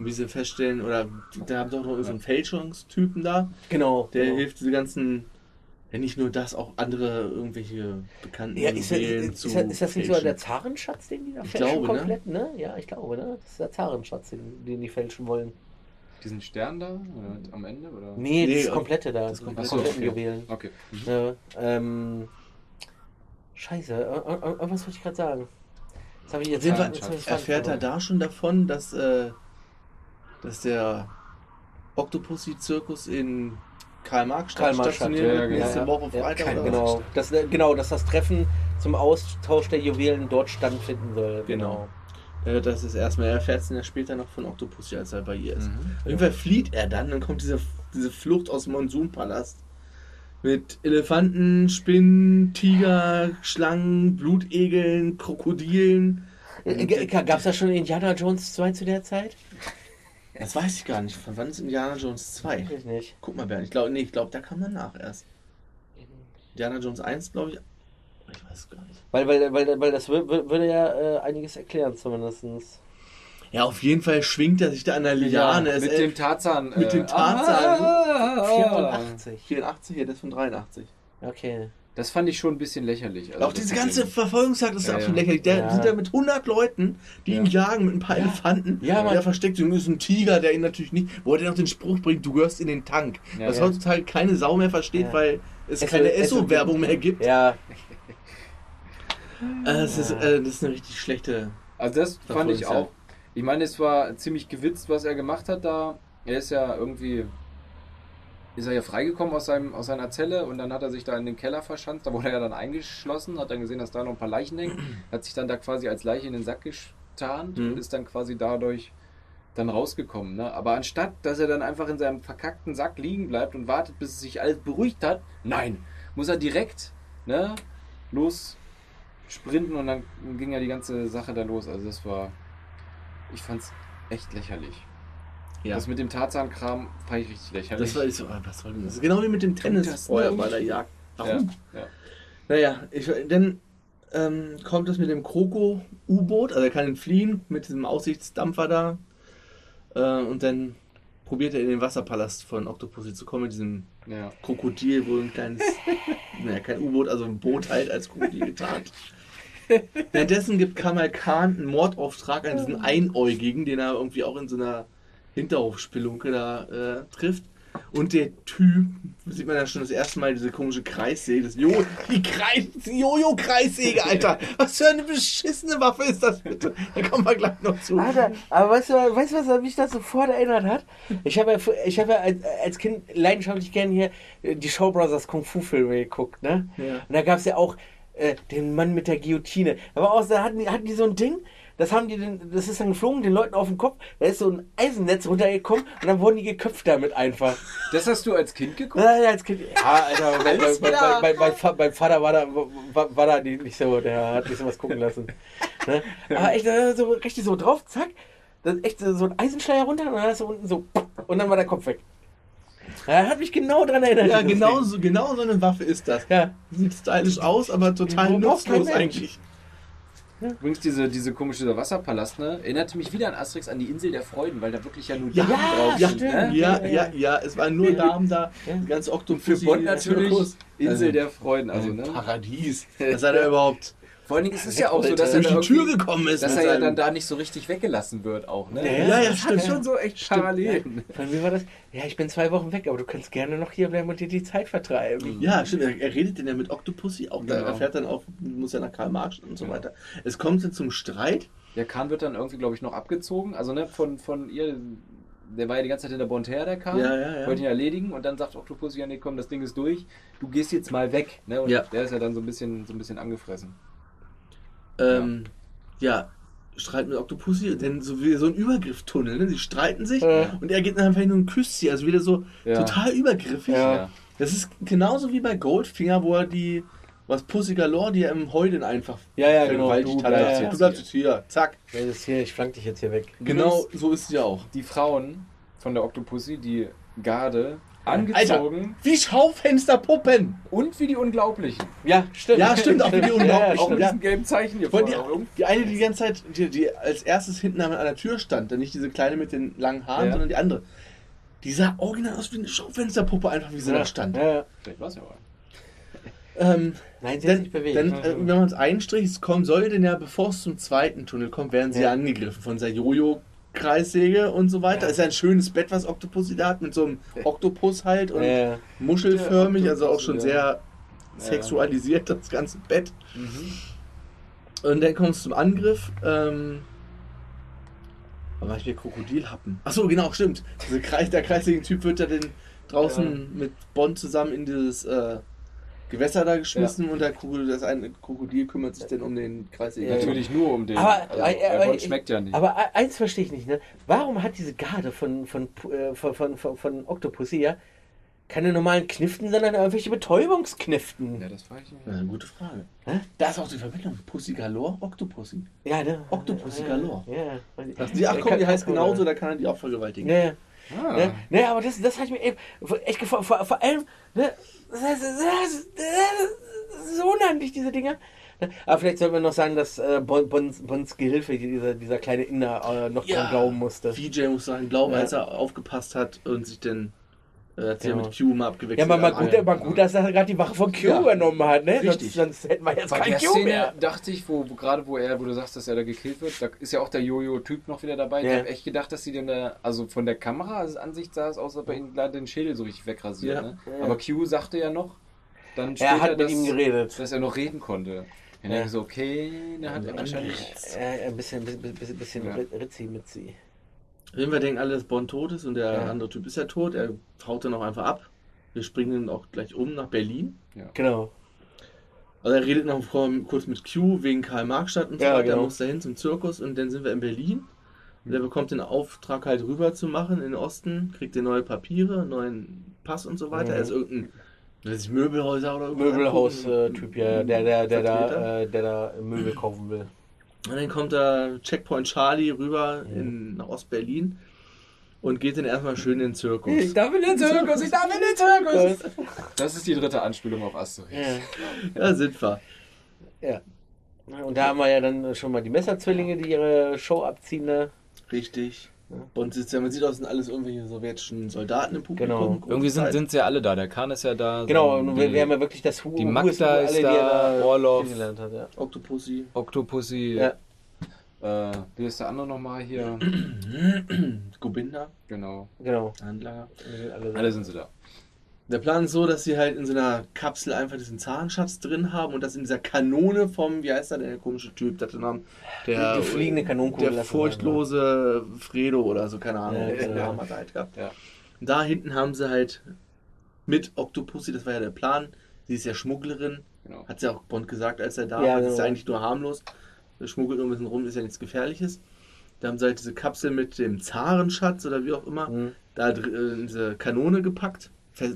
Und wie sie feststellen, oder da haben sie auch noch so einen Fälschungstypen da. Genau. Der genau. hilft diese ganzen, ja nicht nur das, auch andere irgendwelche bekannten Ja, ist, das- Juwelen ist, ist, ist das nicht so fälschen. der Zarenschatz, den die da Ich fälschen glaube, ne? komplett, ne? Ja, ich glaube, ne? Das ist der Zarenschatz, den, den die fälschen wollen. Diesen Stern da oder am Ende? Oder? Nee, Nee, das komplette da. das die komplette, kompletten okay. Juwelen. Okay. Mhm. Ja, ähm, scheiße, ir- ir- irgendwas wollte ich gerade sagen. Jetzt habe ich jetzt, jetzt erfährt er da schon davon, dass, äh, dass der Octopussy-Zirkus in Karl-Marx-Stadt Karl-Marx-Stadt, stationiert ja, genau. nächste Ja, Woche ja, Freitag. was? Genau dass, genau, dass das Treffen zum Austausch der Juwelen dort stattfinden soll. Genau. Äh, Das ist erstmal, er erfährt es ja später noch von Octopussy, als er bei ihr ist. Mhm. Auf jeden Fall flieht er dann, dann kommt diese, diese Flucht aus dem Monsunpalast. Mit Elefanten, Spinnen, Tiger, Schlangen, Blutegeln, Krokodilen. Gab es da schon Indiana Jones 2 zu der Zeit? Das weiß ich gar nicht. Von wann ist Indiana Jones 2? Weiß ich nicht. Guck mal, Bernd. Ich glaube, nee, ich glaube, der kam danach erst. Indiana Jones 1, glaube ich. Ich weiß gar nicht. Weil, weil, weil, weil das wür- wür- würde ja äh, einiges erklären, zumindest. Ja, auf jeden Fall schwingt er sich da an der Liane. Es mit dem Tarzan. mit dem Tarzan. Ah, 84. 84, hier, das ist von 83. Okay. Das fand ich schon ein bisschen lächerlich. Also Auch diese das- ganze Verfolgungsjagd ist Ja, absolut ja. lächerlich. Der Ja. sind da mit 100 Leuten, die ihn jagen mit ein paar Elefanten. Ja, Mann. der versteckt sich. Und ist ein Tiger, der ihn natürlich nicht, wo er dann noch den Spruch bringt, du gehörst in den Tank. Ja, was ja. heutzutage keine Sau mehr versteht, Ja. weil es Esso- keine Esso- Esso-Werbung mehr gibt. Ja, [LAUGHS] Äh, es ist, äh, das ist eine richtig schlechte. Also das Da fand ich auch. Ich meine, es war ziemlich gewitzt, was er gemacht hat da. Er ist ja irgendwie. Ist er ja freigekommen aus, seinem, aus seiner Zelle und dann hat er sich da in den Keller verschanzt. Da wurde er ja dann eingeschlossen, hat dann gesehen, dass da noch ein paar Leichen hängen. Hat sich dann da quasi als Leiche in den Sack getarnt Mhm. und ist dann quasi dadurch dann rausgekommen. Ne? Aber anstatt, dass er dann einfach in seinem verkackten Sack liegen bleibt und wartet, bis es sich alles beruhigt hat, nein, muss er direkt ne, los sprinten und dann ging ja die ganze Sache da los. Also das war, ich fand's echt lächerlich. Ja. Das mit dem Tarzan-Kram fand ich richtig lächerlich. Das war ich so, ah, was soll denn das? Genau wie mit dem Tennis vorher bei der Jagd. Warum? Ja, ja. Naja, ich, dann ähm, kommt es mit dem Kroko-U-Boot, also er kann entfliehen mit diesem Aussichtsdampfer da. Äh, und dann probiert er in den Wasserpalast von Octopussy zu kommen, mit diesem ja. Krokodil, wo ein kleines, [LAUGHS] naja, kein U-Boot, also ein Boot halt als Krokodil getarnt. Währenddessen gibt Kamal Khan einen Mordauftrag an diesen Einäugigen, den er irgendwie auch in so einer Hinterhofspelunke da äh, trifft. Und der Typ, sieht man ja schon das erste Mal diese komische Kreissäge, das jo die Kreis Jojo-Kreissäge, Alter. Was für eine beschissene Waffe ist das bitte? Da kommen wir gleich noch zu. Alter, aber weißt du, weißt du, was mich das sofort erinnert hat? Ich habe ja, ich hab ja als, Kind leidenschaftlich gerne hier äh, die Show Brothers Kung Fu Filme geguckt, ne? Ja. Und da gab es ja auch äh, den Mann mit der Guillotine. Aber auch, da hatten hatten die so ein Ding, das haben die, den, das ist dann geflogen, den Leuten auf den Kopf, da ist so ein Eisennetz runtergekommen und dann wurden die geköpft damit einfach. Das hast du als Kind geguckt? Ja, ja, als Kind, ja, Alter, mein, mein, mein, klar. mein, mein, Fa- mein Vater war da, war, war da nicht so, der hat nicht so was gucken lassen. Ne? [LAUGHS] Aber echt äh, so richtig so drauf, zack, dann echt so ein Eisenschleier runter und dann hast du unten so und dann war der Kopf weg. Er hat mich genau dran erinnert. Ja, genau so, genau so eine Waffe ist das. Ja. Sieht stylisch aus, aber total nutzlos Mensch. Eigentlich. Übrigens, diese, diese komische dieser Wasserpalast, ne? Erinnerte mich wieder an Asterix an die Insel der Freuden, weil da wirklich ja nur Ja, Damen drauf ja, sind. Ne? ja, Ja, ja, ja. ja, es waren nur Damen da. Ja. Die ganze Für. Bonn natürlich. Insel Also, der Freuden. Also, ne? Paradies. [LAUGHS] Dass er da überhaupt Vor allen Dingen ist es ja auch so, dass er, durch da die Tür gekommen ist. dass er ja dann da nicht so richtig weggelassen wird auch. Ne? Ja, ja, das stimmt. Hat schon so echt Parallelen. Von mir war das, ja, ich bin zwei Wochen weg, aber du kannst gerne noch hier bleiben und dir die Zeit vertreiben. Ja, stimmt. Er, er redet denn ja mit Octopussy. Auch Genau. er fährt dann auch, muss ja nach Karl Marx und so Genau. weiter. Es kommt dann zum Streit. Der Kahn wird dann irgendwie, glaube ich, noch abgezogen. Also ne, von, von ihr, der war ja die ganze Zeit in der Bonterre, der Kahn. Ja, ja, ja. Wollte ihn erledigen und dann sagt Octopus, ja, nee, komm, das Ding ist durch. Du gehst jetzt mal weg. Ne? Und Ja. der ist ja dann so ein bisschen, so ein bisschen angefressen. Ähm, ja. Streit mit Octopussy, denn so wie so ein Übergrifftunnel, ne? Sie streiten sich Ja. und er geht dann einfach hin und küsst sie, also wieder so Ja. total übergriffig. Ja. Das ist genauso wie bei Goldfinger, wo er die, was Pussy Galore, die er im Heulen einfach Ja, ja, genau. Du hat. bleibst Du jetzt bleibst jetzt hier, zack. Ja, das hier, ich flank dich jetzt hier weg. Genau so ist sie auch. Die Frauen von der Octopussy, die Garde, angezogen Wie Schaufensterpuppen! und wie die Unglaublichen. Ja, stimmt. Ja, stimmt, auch wie die [LAUGHS] Ja, Unglaublichen. Auch mit Ja. diesem gelben Zeichen hier vorne. die, die eine, die die ganze Zeit, die, die als erstes hinten an der Tür stand, dann nicht diese kleine mit den langen Haaren, Ja. sondern die andere. Die sah original aus wie eine Schaufensterpuppe, einfach wie sie da stand. Ja, ja. Vielleicht war es ja mal. Ähm, Nein, sie hat dann, sich bewegt. dann, äh, wenn man es einstricht, es kommen soll denn ja, bevor es zum zweiten Tunnel kommt, werden sie Ja. angegriffen von dieser Jojo-Kreissäge und so weiter. Ja. Ist ja ein schönes Bett, was Octopussy da hat, mit so einem Oktopus halt und ja, ja. muschelförmig, also auch schon ja. sehr sexualisiert, das ganze Bett. Mhm. Und dann kommt es zum Angriff. Ähm, aber ich mir Krokodilhappen. Achso, genau, stimmt. Kreis, der kreisige Typ wird da den draußen mit Bond zusammen in dieses äh, Gewässer da geschmissen und der Krokodil, das eine Krokodil kümmert sich dann um den Ja, Typ. Natürlich nur um den. Aber- also, aber- der aber- schmeckt ja nicht. Aber e- eins verstehe ich nicht, ne? Warum hat diese Garde von, von, äh, von, von, von, von Octopussy ja keine normalen Kniften, sondern irgendwelche Betäubungskniften? ja, das frage ich mich. Ja, gute Frage. Hä? Da ist auch die Verbindung. Pussy Galore, Octopussy. Ja, ne? Octopussy Ja, galore. Ja. Sie, ach komm, die heißt genauso, da kann er die auch vergewaltigen. Ja, ja. Ah. Ne, ne, aber das, das hat ich mir eben echt gefallen. Vor, vor allem, ne, das, das, das, das ist so unheimlich, diese Dinger. Ne, Aber vielleicht sollte man noch sagen, dass äh, bon, Bons, Bons Gehilfe, dieser, dieser kleine Inder, äh, noch dran glauben musste. VJ muss sagen, glauben, Ja. als er aufgepasst hat und sich dann Äh, hat sich Ja. ja mit Q mal abgewechselt. Ja, aber mal Aber- gut, mal gut, dass er gerade die Wache von Q Ja. übernommen hat, ne? Sonst, Richtig. sonst hätten wir jetzt Bei kein der Q Szene mehr. dachte ich, wo, wo gerade wo er, wo du sagst, dass er da gekillt wird, da ist ja auch der Jojo-Typ noch wieder dabei. Ja. Ich habe echt gedacht, dass sie den da, also von der Kamera-Ansicht sah es aus, als ob er ihn gerade den Schädel so richtig wegrasiert. Ja. Ne? Aber Q sagte ja noch, dann Er später, hat mit dass, ihm geredet. dass er noch reden konnte. Und Ja. ja. so, okay, der hat wahrscheinlich. Äh, ein bisschen, bisschen, bisschen, bisschen Ja. Ritzi mit sie. Fall denken alle, dass Bond tot ist und der Ja. andere Typ ist ja tot. Er haut dann auch einfach ab. Wir springen dann auch gleich um nach Berlin. Genau. Also er redet noch vor, kurz mit Q wegen Karl-Marx-Stadt und so Ja, weiter. genau. Er muss dahin zum Zirkus und dann sind wir in Berlin. Und er bekommt den Auftrag halt rüber zu machen in den Osten, kriegt er neue Papiere, neuen Pass und so weiter. Mhm. Er ist irgendein weiß ich, Möbelhäuser oder irgendwas. Möbelhaus-Typ, ja, der, der, der, Vertreter. da, äh, der da Möbel kaufen will. Und dann kommt da Checkpoint Charlie rüber Ja. in, nach Ostberlin und geht dann erstmal schön in den Zirkus. darf in den Zirkus, ich darf in den Zirkus! Das ist die dritte Anspielung auf Asterix. Ja. Ja, sind wir. ja. Und da haben wir ja dann schon mal die Messerzwillinge, die ihre Show abziehen. Ne? Richtig. Und sitzt ja, man sieht aus, sind alles irgendwelche sowjetischen Soldaten im Publikum. Genau. Irgendwie sind, sind sie ja alle da. Der Khan ist ja da. Genau, so und die, wir, haben ja wirklich das Hu die Magda Who ist da, er Orlov. hat. Ja. Octopussy. Octopussy. Ja. Äh, wie ist der andere nochmal hier? [CLEARS THROAT] Gobinda, genau. Genau. Handlanger. Alle, Alle sind sie da. Der Plan ist so, dass sie halt in so einer Kapsel einfach diesen Zahnschatz drin haben und das in dieser Kanone vom, wie heißt der, der komische Typ, der den Namen, der, Die- fliegende Kanonenkugel der furchtlose Fredo oder so, keine Ahnung, Ja, genau. Name hat halt gehabt. Ja. Da hinten haben sie halt mit Octopussy, das war ja der Plan, sie ist ja Schmugglerin, Genau. hat sie auch Bond gesagt, als er da Ja, war, das ist ja genau. eigentlich nur harmlos, schmuggelt nur ein bisschen rum, ist ja nichts Gefährliches. Da haben sie halt diese Kapsel mit dem Zarenschatz oder wie auch immer, Mhm. da äh, in diese Kanone gepackt,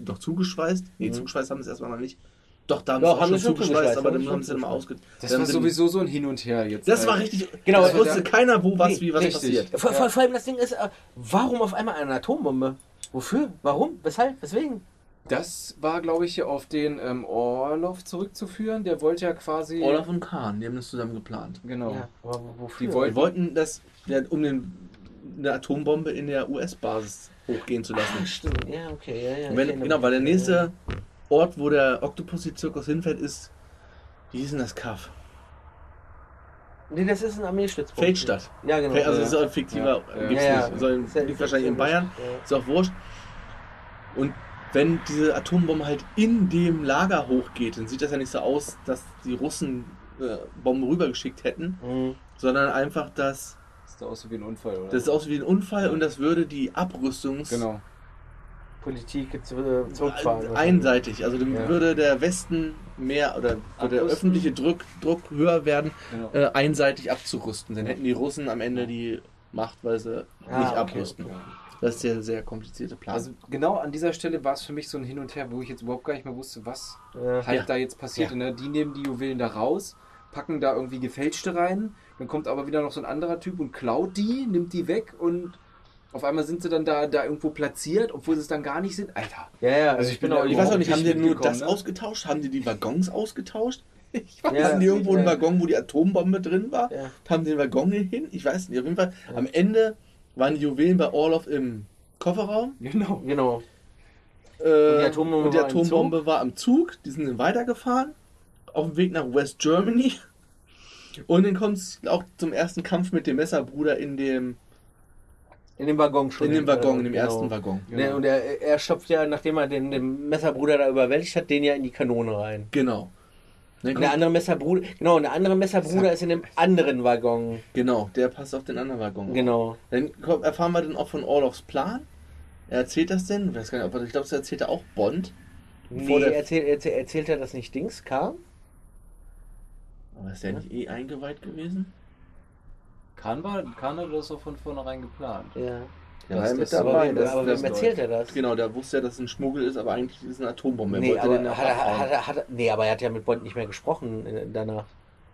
noch zugeschweißt. Nee, Mhm. zugeschweißt haben sie es erstmal noch nicht. Doch, da haben Doch, sie haben schon zugeschweißt, aber dann haben sie dann mal ausge... Das war sowieso so ein Hin und Her jetzt. Das war Äh, richtig... Genau, das also wusste keiner, wo was, Nee, wie, was richtig. passiert. Vor, Ja. vor, vor allem das Ding ist, äh, warum auf einmal eine Atombombe? Wofür? Warum? Weshalb? Weswegen? Das war, glaube ich, hier auf den ähm, Orlov zurückzuführen. Der wollte ja quasi. Olaf und Kahn, die haben das zusammen geplant. Genau. Ja, aber wofür? Die wollten- wollten das, ja, um den, eine Atombombe in der US-Basis hochgehen zu lassen. stimmt. Ja, okay. Ja, ja, wenn, genau, weil der nächste Ort, wo der Octopussy-Zirkus hinfährt, ist... Wie hieß denn das Kaff? Nee, das ist ein Armeestützpunkt. Feldstadt. Ja, genau. Also ja. es ist ein fiktiver, Ja, gibt's Ja, ja. nicht. Soll, ja- liegt ist wahrscheinlich in Bayern. Ist auch wurscht. Und wenn diese Atombombe halt in dem Lager hochgeht, dann sieht das ja nicht so aus, dass die Russen äh, Bomben rübergeschickt hätten. Mhm. sondern einfach, dass Das sah aus wie ein Unfall, oder? das aussieht wie ein Unfall und das würde die Abrüstungs genau. Politik zu, zurückfahren. Ein- einseitig, also dann Ja. würde der Westen mehr oder würde der öffentliche Druck, Druck höher werden, genau. äh, einseitig abzurüsten. Dann hätten die Russen am Ende die Macht, weil sie Ah, nicht okay, abrüsten. okay. Das ist der sehr komplizierte Plan. Also genau an dieser Stelle war es für mich so ein Hin und Her, wo ich jetzt überhaupt gar nicht mehr wusste, was Ja. halt Ja. da jetzt passiert. Ja. Ne? Die nehmen die Juwelen da raus, packen da irgendwie gefälschte rein, dann kommt aber wieder noch so ein anderer Typ und klaut die, nimmt die weg und auf einmal sind sie dann da, da irgendwo platziert, obwohl sie es dann gar nicht sind. Alter. Ja, ja, Also ich bin auch ich weiß auch nicht, haben die nur das ne? ausgetauscht? Haben die die Waggons ausgetauscht? [LAUGHS] Ich weiß Ja. Hatten die irgendwo einen Ja. Waggon, wo die Atombombe drin war? Ja. Haben die den Waggon hin? Ich weiß nicht. Auf jeden Fall, am Ende waren die Juwelen bei Orlov im Kofferraum. Genau. Genau. Äh, die Atombombe und die war im Atombombe war am Zug. Die sind dann weitergefahren. Auf dem Weg nach West Germany. Und dann kommt es auch zum ersten Kampf mit dem Messerbruder in dem, In dem Waggon schon. in dem Waggon, in dem Genau. ersten Waggon. Ne, und er, er stopft ja, nachdem er den, den Messerbruder da überwältigt hat, den ja in die Kanone rein. Genau. Und der andere Messerbruder, genau, und der andere Messerbruder ist in dem anderen Waggon. genau, der passt auf den anderen Waggon. Genau. Dann erfahren wir dann auch von Orlovs Plan. Er erzählt das denn, ich weiß gar nicht, ob er, ich glaube, das erzählt er auch Bond. Nee, erzählt, erzählt, erzählt er das nicht Dings, kam? Aber ist der nicht eh eingeweiht gewesen? Kahn, war, Kahn hat das doch von vornherein geplant. Ja. Der war ja mit dabei. wem, Das, aber das, wem erzählt er das? genau, der wusste ja, dass es ein Schmuggel ist, aber eigentlich ist es eine Atombombe. Nee, aber hat er, hat, er, hat er, nee, aber er hat ja mit Bond nicht mehr gesprochen in, danach.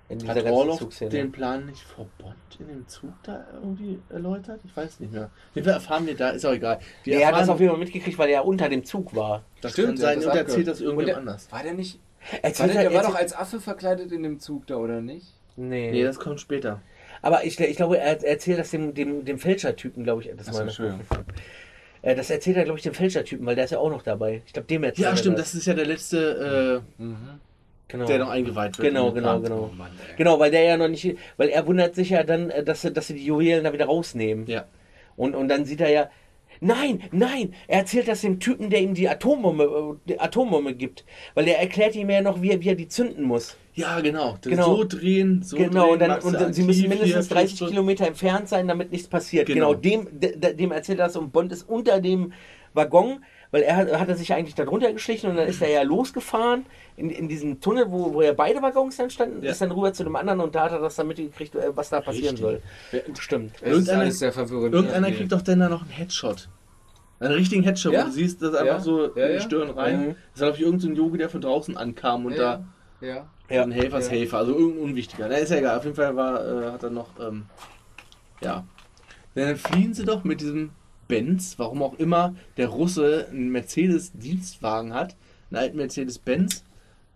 In dieser Hat Zugszene. den Plan nicht vor Bond in dem Zug da irgendwie erläutert? Ich weiß nicht mehr. Wie viel erfahren wir da? Ist auch egal. Wir Nee, er hat das auf jeden Fall mitgekriegt, weil er unter dem Zug war. das Stimmt, kann sein, und er erzählt das irgendjemand der- anders. War der nicht. War Erzählt der, war doch als Affe verkleidet in dem Zug da, oder nicht? Nee. Nee, das kommt später. Aber ich, ich glaube, er erzählt das dem, dem, dem Fälschertypen, glaube ich. Das Ach so, meine Entschuldigung. Äh, das erzählt er, glaube ich, dem Fälschertypen, weil der ist ja auch noch dabei. Ich glaube, dem erzählt Ja, er stimmt, das. das ist ja der letzte, Mhm. genau. äh, der noch eingeweiht wird. Genau, genau, Plan. genau. Oh Mann. Genau, weil der ja noch nicht, weil er wundert sich ja dann, äh, dass, sie- dass sie die Juwelen da wieder rausnehmen. Ja. Und, und dann sieht er ja, nein, nein, er erzählt das dem Typen, der ihm die Atombombe, äh, die Atombombe gibt. Weil er erklärt ihm ja noch, wie er, wie er die zünden muss. Ja, genau. Genau. So drehen, so genau, drehen. und, dann, und dann, sie müssen mindestens 30 Stunden. Kilometer entfernt sein, damit nichts passiert. Genau. Genau, dem, de, de, dem erzählt er das und Bond ist unter dem Waggon, weil er hat, hat er sich eigentlich da drunter geschlichen und dann ist er ja losgefahren in, in diesen Tunnel, wo, wo ja beide Waggons dann standen, Ja. ist dann rüber zu dem anderen und da hat er das dann mitgekriegt, äh, was da passieren soll. Stimmt. Es ist Irgendeiner- alles sehr verwirrend. Irgendeiner Nee. kriegt doch dann da noch einen Headshot. Einen richtigen Headshot, Ja. wo du siehst, dass einfach Ja. so Ja, in die ja. Stirn rein. Mhm. Das ist, glaube ich, irgendein so ein Yogi, der von draußen ankam und Ja, da ja. Ja. ein Helfershelfer, also irgendein Unwichtiger. Na, ist ja egal. Auf jeden Fall war, äh, hat er noch, ähm, ja. Dann fliehen sie doch mit diesem Benz, warum auch immer der Russe einen Mercedes-Dienstwagen hat, einen alten Mercedes-Benz.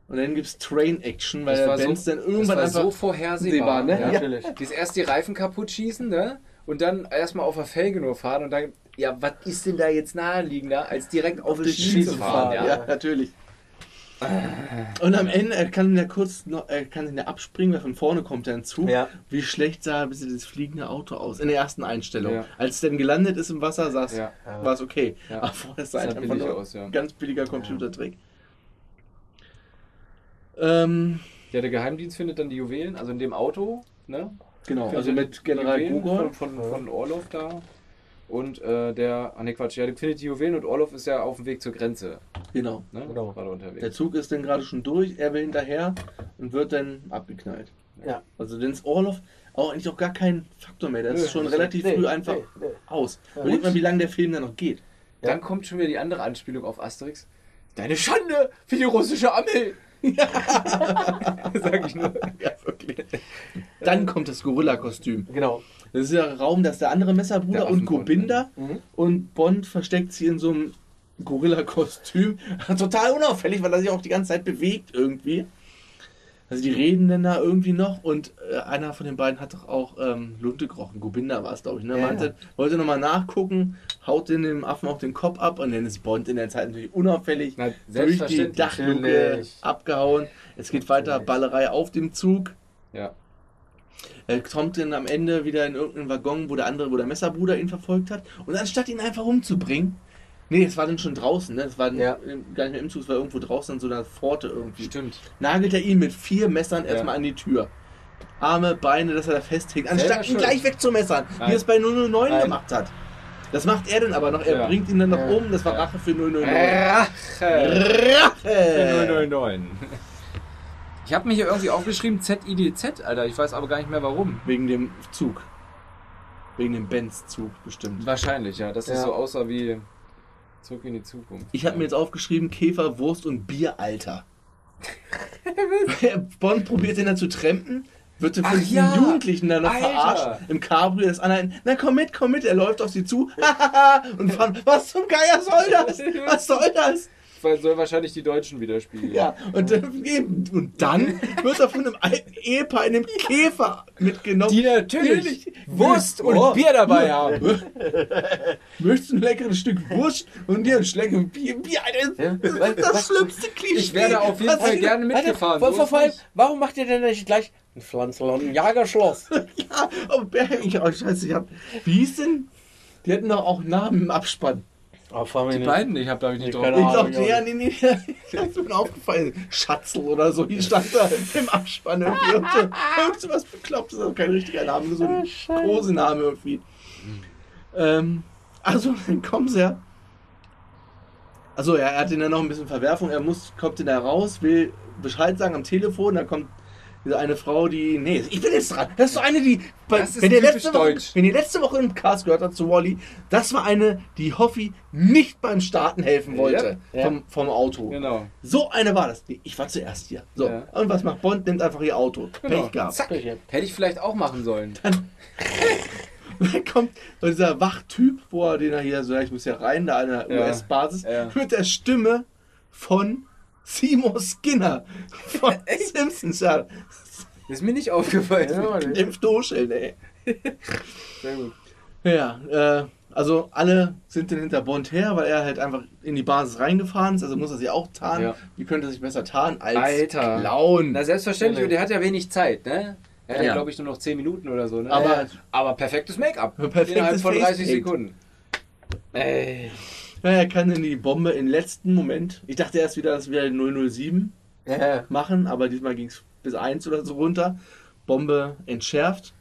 Und dann gibt es Train-Action, weil Das der Benz so, dann irgendwann das war einfach. so vorhersehbar. ne? Ja. Natürlich. Die ist erst die Reifen kaputt schießen, ne? Und dann erstmal auf der Felge nur fahren und dann, ja, was ist denn da jetzt naheliegender, als direkt auf die Schiene zu fahren? Ja, Ja. natürlich. Und am Ende er kann er kurz noch, er kann ja abspringen, weil von vorne kommt er ein Zug. Ja. Wie schlecht sah bis das fliegende Auto aus in der ersten Einstellung. Ja. Als es dann gelandet ist im Wasser, es Ja. war es okay. Ja. Aber vorher sah es einfach billig nur aus, ja. ganz billiger Computertrick. Ähm, ja, der Geheimdienst findet dann die Juwelen, also in dem Auto, ne? genau, Findet also mit General Gogol. Von, von, von Orlov da. Und äh, der, ah ne Quatsch, ja, der findet die Juwelen und Orlov ist ja auf dem Weg zur Grenze. Genau. Ne? Genau. Gerade unterwegs. Der Zug ist dann gerade schon durch, er will hinterher und wird dann abgeknallt. Ja. Also dann ist Orlov auch eigentlich auch gar kein Faktor mehr. Der Nö, ist schon relativ nee, früh einfach nee, nee. aus. Ja. Überleg mal, wie lange der Film dann noch geht. Dann kommt schon wieder die andere Anspielung auf Asterix. Deine Schande für die russische Armee! [LAUGHS] Sag ich nur. Ja, wirklich. Dann kommt das Gorilla-Kostüm. Genau. Das ist der Raum, dass der andere Messerbruder Der und Gobinda Mhm. und Bond versteckt sie in so einem Gorilla-Kostüm. [LAUGHS] Total unauffällig, weil er sich auch die ganze Zeit bewegt irgendwie. Also die reden dann da irgendwie noch und äh, einer von den beiden hat doch auch ähm, Lunte gerochen. Gobinda war es, glaube ich. Ne? Ja, Meinte, wollte nochmal nachgucken, haut den dem Affen auch den Kopf ab und dann ist Bond in der Zeit natürlich unauffällig Na, durch die. Dachluke abgehauen. Es geht weiter, Ballerei auf dem Zug. Ja. Er kommt dann am Ende wieder in irgendeinen Waggon, wo der andere, wo der Messerbruder ihn verfolgt hat. Und anstatt ihn einfach umzubringen, nee, es war dann schon draußen, ne? Es war Ja. gar nicht mehr im Zug, es war irgendwo draußen an so einer Pforte irgendwie. Stimmt. Nagelt er ihn mit vier Messern Ja. erstmal an die Tür. Arme, Beine, dass er da festhängt. Anstatt ihn gleich wegzumessern, wie Nein. er es bei 009 Nein. gemacht hat. Das macht er dann aber noch. Er Ja. bringt ihn dann noch Ja. um. Das war. Rache für 009. Rache! Rache! 009. Ich habe mir hier irgendwie aufgeschrieben ZIDZ, Alter. Ich weiß aber gar nicht mehr warum. Wegen dem Zug. Wegen dem Benz-Zug bestimmt. Wahrscheinlich, ja. Dass es Ja. so aussah wie Zurück in die Zukunft. Ich habe mir jetzt aufgeschrieben, Käfer, Wurst und Bieralter. [LAUGHS] Bond probiert den dann zu trampen, wird von diesen ja, Jugendlichen dann noch Alter. verarscht. Im Cabrio, das andere, na komm mit, komm mit, er läuft auf sie zu. [LAUGHS] und fahren, was zum Geier soll das? Was soll das? Weil soll wahrscheinlich die Deutschen widerspiegeln. Ja, und, dann, eben, und dann wird er von einem alten Ehepaar in einem Käfer mitgenommen. Die natürlich Wurst und Oh. Bier dabei haben. [LAUGHS] Möchtest du ein leckeres Stück Wurst und dir ein Schlecken Bier? Bier Alter, das ist das was- schlimmste Klischee. Ich wäre auf jeden was Fall gerne mitgefahren. So vor, ist vor allem, warum macht ihr denn nicht gleich ein Pflanzl und ein Jagerschloss? [LAUGHS] Ja, oh, ich, oh, scheiße, ich hab. Wie hieß denn? Die hatten doch auch Namen im Abspann. Oh, vor allem Die beiden, ich habe da ich nicht Nee, drauf. Ich glaube, ja, nee, nee, das [LAUGHS] ist mir aufgefallen. Schatzel oder so, die stand da im Abspann irgendwie. Irgend so, was Beklopptes, also kein richtiger Name, so ein Kosename irgendwie. Ähm, also, dann kommen sie ja. Also, er hat ihn dann noch ein bisschen Verwerfung. Er muss, kommt dann da raus, will Bescheid sagen am Telefon. Da kommt diese eine Frau, die. Nee, ich bin jetzt dran. Das ist so eine, die. Bei, Das ist wenn, ihr letzte Woche, deutsch. wenn ihr letzte Woche im Cast gehört habt zu Wally, das war eine, die Hoffi nicht beim Starten helfen wollte. Ja. Vom, vom Auto. Genau. So eine war das. Ich war zuerst hier. So. Ja. Und was macht Bond? Nimmt einfach ihr Auto. Genau. Pech gehabt. Zack. Hätte ich vielleicht auch machen sollen. Und [LAUGHS] dann kommt dieser Wachtyp, wo er den er hier so, ich muss ja rein, da an der Ja. US-Basis, Ja. mit der Stimme von Seymour Skinner von [LAUGHS] Simpsons. Ja, Ist mir nicht aufgefallen. Ja, im Duscheln, ey. Sehr gut. Ja, äh, Also alle sind dann hinter Bond her, weil er halt einfach in die Basis reingefahren ist. Also muss er sich auch tarnen. Ja. Wie könnte er sich besser tarnen als Alter. Clown? Na, selbstverständlich, und der hat ja wenig Zeit, ne? Er hat ja, Ja. glaube ich, nur noch 10 Minuten oder so, ne? Aber- Ja, aber perfektes Make-up. Perfektes Innerhalb von 30 Face-Paint. Sekunden. Ey. Ja, er kann in die Bombe im letzten Moment. Ich dachte erst wieder, dass wir 007 Ja. machen, aber diesmal ging es bis 1 oder so runter. Bombe entschärft.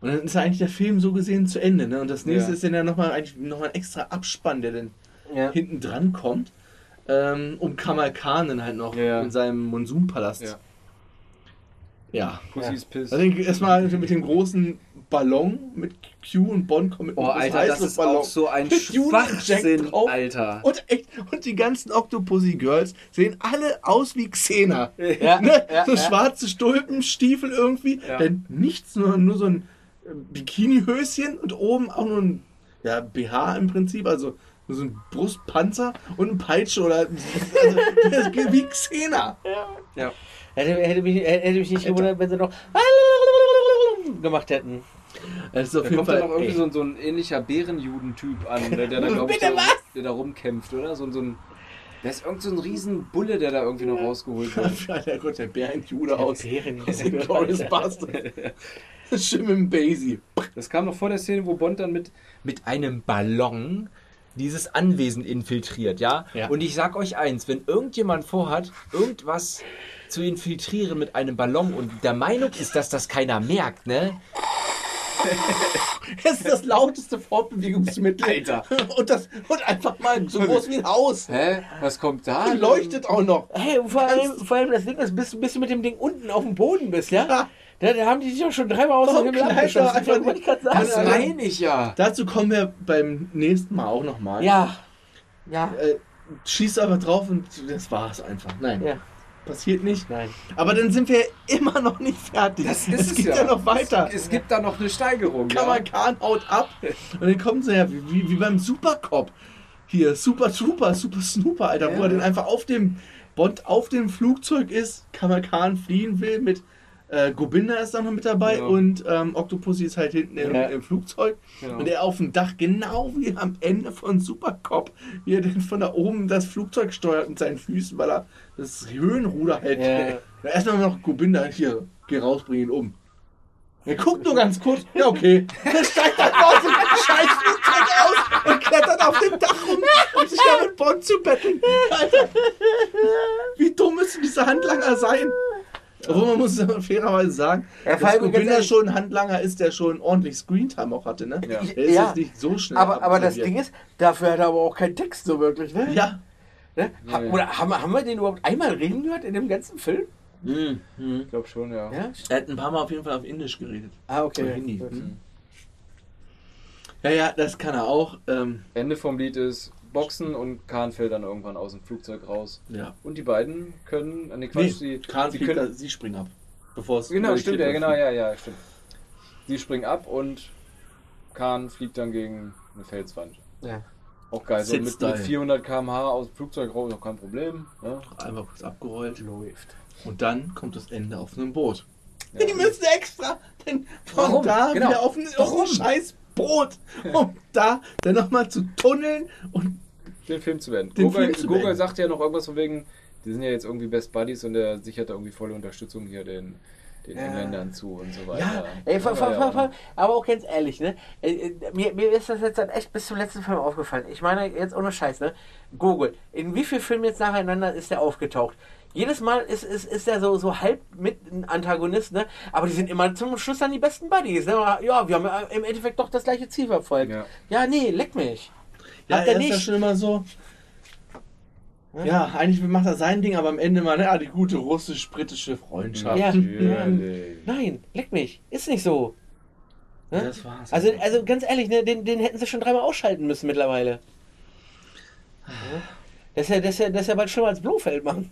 Und dann ist ja eigentlich der Film so gesehen zu Ende. Ne? Und das nächste Ja. ist dann ja nochmal eigentlich noch ein extra Abspann, der dann Ja. hinten dran kommt, ähm, um Kamal Khan dann halt noch Ja. in seinem Monsunpalast. Ja. Ja. Pussys Piss. Also erstmal mit dem großen Ballon mit Q und Bond kommen mit Oh, einem Alter, das ist auch so ein Schwachsinn, drauf. Alter. Und echt, und die ganzen Octopussy Girls sehen alle aus wie Xena. [LAUGHS] Ja, ne? ja, so ja. schwarze Stulpen, Stiefel irgendwie. Ja. Denn nichts, nur, nur so ein äh, Bikinihöschen und oben auch nur ein ja, BH im Prinzip, also nur so ein Brustpanzer und eine Peitsche oder also, das geht wie Xena. Ja. Hätte, hätte, mich, hätte mich nicht gewundert, wenn sie noch gemacht hätten. Das ist auf Da jeden kommt dann Fall auch irgendwie ey, so, ein- so ein ähnlicher Bärenjudentyp an, der, der da, glaube ich, was? der da rumkämpft, oder? So, ein- so ein. Da ist irgend so ein riesen Bulle, der da irgendwie noch rausgeholt wird. [LAUGHS] Ja, der Gott, der Bärenjude aus. Bären- aus Glorious [LAUGHS] mit dem Basie. Das kam noch vor der Szene, wo Bond dann mit, mit einem Ballon dieses Anwesen infiltriert, ja? Ja. Und ich sag euch eins, wenn irgendjemand vorhat, irgendwas zu infiltrieren mit einem Ballon und der Meinung ist, dass das keiner merkt, ne? [LAUGHS] Es ist das lauteste Fortbewegungsmittel. Alter. Und, das, und einfach mal so groß wie ein Haus. Hä? Was kommt da? Und leuchtet auch noch. Hey, vor allem, vor allem das Ding ist, bis, bis du mit dem Ding unten auf dem Boden bist, ja? Ja. Da, da haben die sich auch schon dreimal aus dem Himmel abgeschossen. einfach sagen. Das meine ich ja. Dazu kommen wir beim nächsten Mal auch nochmal. Ja. Ja. Äh, schießt aber drauf und das war's einfach. Nein, Ja. Passiert nicht. Nein. Aber dann sind wir immer noch nicht fertig. Das ist es es geht ja. ja. noch weiter. Es gibt da noch eine Steigerung. Kamal Khan haut ab und dann kommen sie ja wie, wie, wie beim Supercop. Hier, Super Trooper, Super Snooper, Alter, wo Ja. er dann einfach auf dem Bond auf dem Flugzeug ist, Kamal Khan fliehen will mit äh, Gobinda ist da noch mit dabei Ja. und ähm, Octopussy ist halt hinten im, Ja. im Flugzeug Genau. und er auf dem Dach, genau wie am Ende von Supercop, wie er denn von da oben das Flugzeug steuert mit seinen Füßen, weil er das Höhenruder hält. Ja. Ja, erstmal noch Gobinda hier, geh raus, bring ihn um. Er guckt nur ganz kurz, ja okay. Dann steigt er aus dem scheiß Flugzeug aus und klettert auf dem Dach rum, um sich da mit Bond zu betteln. Alter, wie dumm müssen diese Handlanger sein? Obwohl man muss fairerweise sagen, Ja, dass Gobinda ehrlich- schon ein Handlanger ist, der schon ordentlich Screentime auch hatte, ne? Ja. Der ist Ja. jetzt nicht so schnell Aber, aber das. Ding ist, dafür hat er aber auch keinen Text so wirklich, ne? Ja. Ne? Ha, Ja. Oder haben, wir- haben wir den überhaupt einmal reden gehört in dem ganzen Film? Mhm. Mhm. Ich glaube schon, ja. Ja? Er hat ein paar Mal auf jeden Fall auf Indisch geredet. Ah, okay. Hindi. Mhm. Ja, ja, das kann er auch. Ähm, Ende vom Lied ist Boxen und Kahn fällt dann irgendwann aus dem Flugzeug raus. ja. Und die beiden können. Nee, Nee, Quatsch, sie, Kahn sie können. da, sie springen ab. Bevor es Genau, stimmt, ja, genau, ja, ja, stimmt. Sie springen ab und Kahn fliegt dann gegen eine Felswand. Ja. Auch geil, so mit, mit 400 km/h aus dem Flugzeug raus, auch kein Problem. Ne? Einfach kurz abgerollt. Läuft. Und dann kommt das Ende auf einem Boot. Ja. Die müssen extra denn von Warum? da Genau. wieder auf auf Warum? ein scheiß Boot, um da dann nochmal zu tunneln und Den Film zu werden. Beenden. sagt ja noch irgendwas von wegen, die sind ja jetzt irgendwie Best Buddies und er sichert da irgendwie volle Unterstützung hier den, den Ja. Engländern zu und so weiter. Ja, ey, ja. vor, aber auch ganz ehrlich, ne? Äh, äh, Mir, mir ist das jetzt dann echt bis zum letzten Film aufgefallen. Ich meine, jetzt ohne Scheiß, ne? Google, in wie vielen Filmen jetzt nacheinander ist der aufgetaucht? Jedes Mal ist, ist, ist er so, so halb mit ein Antagonist, ne? Aber die sind immer zum Schluss dann die besten Buddies, ne? Ja, wir haben im Endeffekt doch das gleiche Ziel verfolgt. Ja. Ja, nee, leck mich. ja, Hat er ist ja nicht. schon immer so. Ja, eigentlich macht er sein Ding, aber am Ende mal, ne, ah, die gute russisch-britische Freundschaft. Ja. Natürlich. Nein, leck mich. Ist nicht so. Ne? Das war's. Also, also ganz ehrlich, ne, den, den hätten sie schon dreimal ausschalten müssen mittlerweile. Ja? Das ist ja, das ist ja, das ist ja bald schlimmer als Blofeld machen.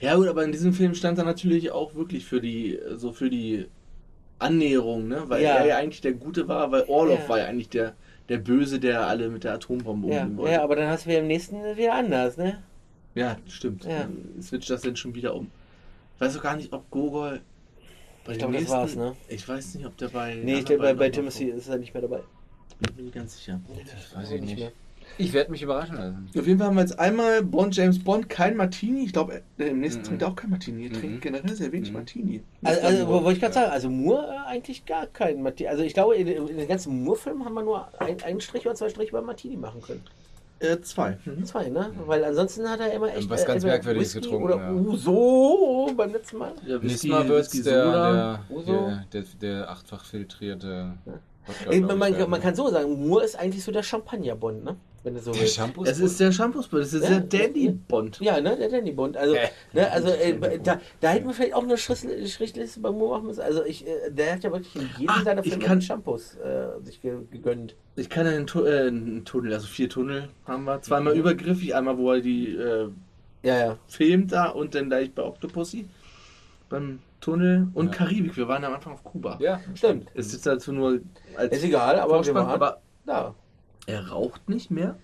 Ja gut, aber in diesem Film stand er natürlich auch wirklich für die, so für die Annäherung, ne? Weil Ja. er ja eigentlich der Gute war, weil Orlov Ja. war ja eigentlich der, der Böse, der alle mit der Atombombe Ja, wollte. ja, aber dann hast du wieder im nächsten wieder anders, ne? Ja, stimmt. Ja. Switcht das denn schon wieder um. Ich weiß auch gar nicht, ob Gogol. Bei Ich glaube, das war's, ne? Ich weiß nicht, ob der bei. Nee, ich, anderen bei, bei Timothy ist er nicht mehr dabei. Bin ich ganz sicher. Das weiß ich nicht. mehr. Ich werde mich überraschen lassen. Auf jeden Fall haben wir jetzt einmal Bond, James Bond, kein Martini. Ich glaube, im nächsten Mhm. trinkt er auch kein Martini. Er Mhm. trinkt generell sehr wenig Mhm. Martini. Also, also wollte ich gerade sagen, also Moore äh, eigentlich gar keinen Martini. Also ich glaube, in, in den ganzen Moore-Filmen haben wir nur ein, einen Strich oder zwei Striche über Martini machen können. Äh, zwei. Mhm. Zwei, ne? Weil ansonsten hat er immer echt Was ganz entweder Merkwürdiges Whisky getrunken, Oder ja. Uso beim letzten Mal. Ja, Nächstes Mal wird es Whisky, der, der, Uso. der, der, achtfach filtrierte. Wodka, Ey, man, man, man kann so sagen, Moore ist eigentlich so der Champagner-Bond, ne? Wenn du so Der willst. Shampoo Es ist der Shampoos-Bond. Es ist Ja, der Dandy-Bond. Ja, ne, der Danny Bond. Also, Hä? ne, also äh, da, da hätten wir vielleicht auch eine Schritt- Strichliste bei Moore machen müssen. Also ich, äh, der hat ja wirklich in jedem Ah, seiner Filme kann- Shampoos äh, sich ge gegönnt. Ich kann einen, tu äh, einen Tunnel, also vier Tunnel haben wir. Zweimal übergriffig, einmal wo er die äh, Ja, ja. filmt da und dann gleich bei Octopussy. Beim Tunnel und Ja. Karibik. Wir waren ja am Anfang auf Kuba. Ja, Stimmt. Es ist dazu nur als Ist egal, aber wir waren aber da. Er raucht nicht mehr.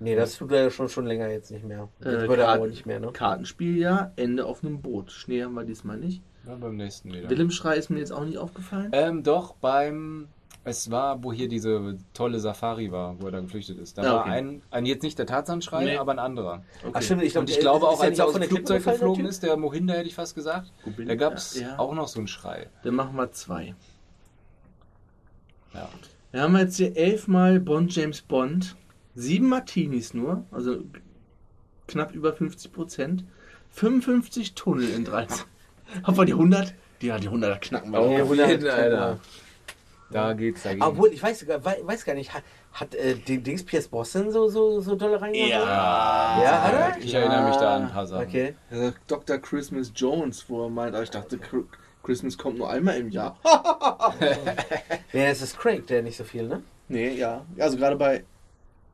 Nee, das tut er ja schon, schon länger jetzt nicht mehr. Jetzt Äh, wird er aber nicht mehr, ne? Kartenspiel ja, Ende auf einem Boot. Schnee haben wir diesmal nicht. ja beim nächsten wieder. Willemschrei ist mir jetzt auch nicht aufgefallen. Ähm, doch, beim. Es war, wo hier diese tolle Safari war, wo er da geflüchtet ist. Da Ah, war okay. ein, ein, jetzt nicht der Tarzanschrei, Nee. aber ein anderer. Okay. Ach stimmt, ich glaube, Und ich glaube auch, als er aus dem Flugzeug gefallen, geflogen ist, der Mohinder hätte ich fast gesagt, bin da gab es Ja. auch noch so einen Schrei. Dann machen wir zwei. Ja. Wir haben jetzt hier elfmal Bond James Bond. Sieben Martinis nur, also knapp über 50 Prozent. 55 Tunnel in 13. Haben wir die 100? Die, ja, die 100 knacken wir. Oh, doch. auf jeden, Alter. Da geht's dagegen. Obwohl, ich weiß, weiß gar nicht, hat, hat äh, den Dings Pierce Brosnan so, so, so doll reingehauen? Ja. Ja, hat er? Ich erinnere mich da an ein paar Sachen. Okay. Ja, Dr. Christmas Jones, wo er meint, aber ich dachte, Christmas kommt nur einmal im Jahr. [LAUGHS] Ja, das ist Craig, der nicht so viel, ne? Nee, ja. Also gerade bei,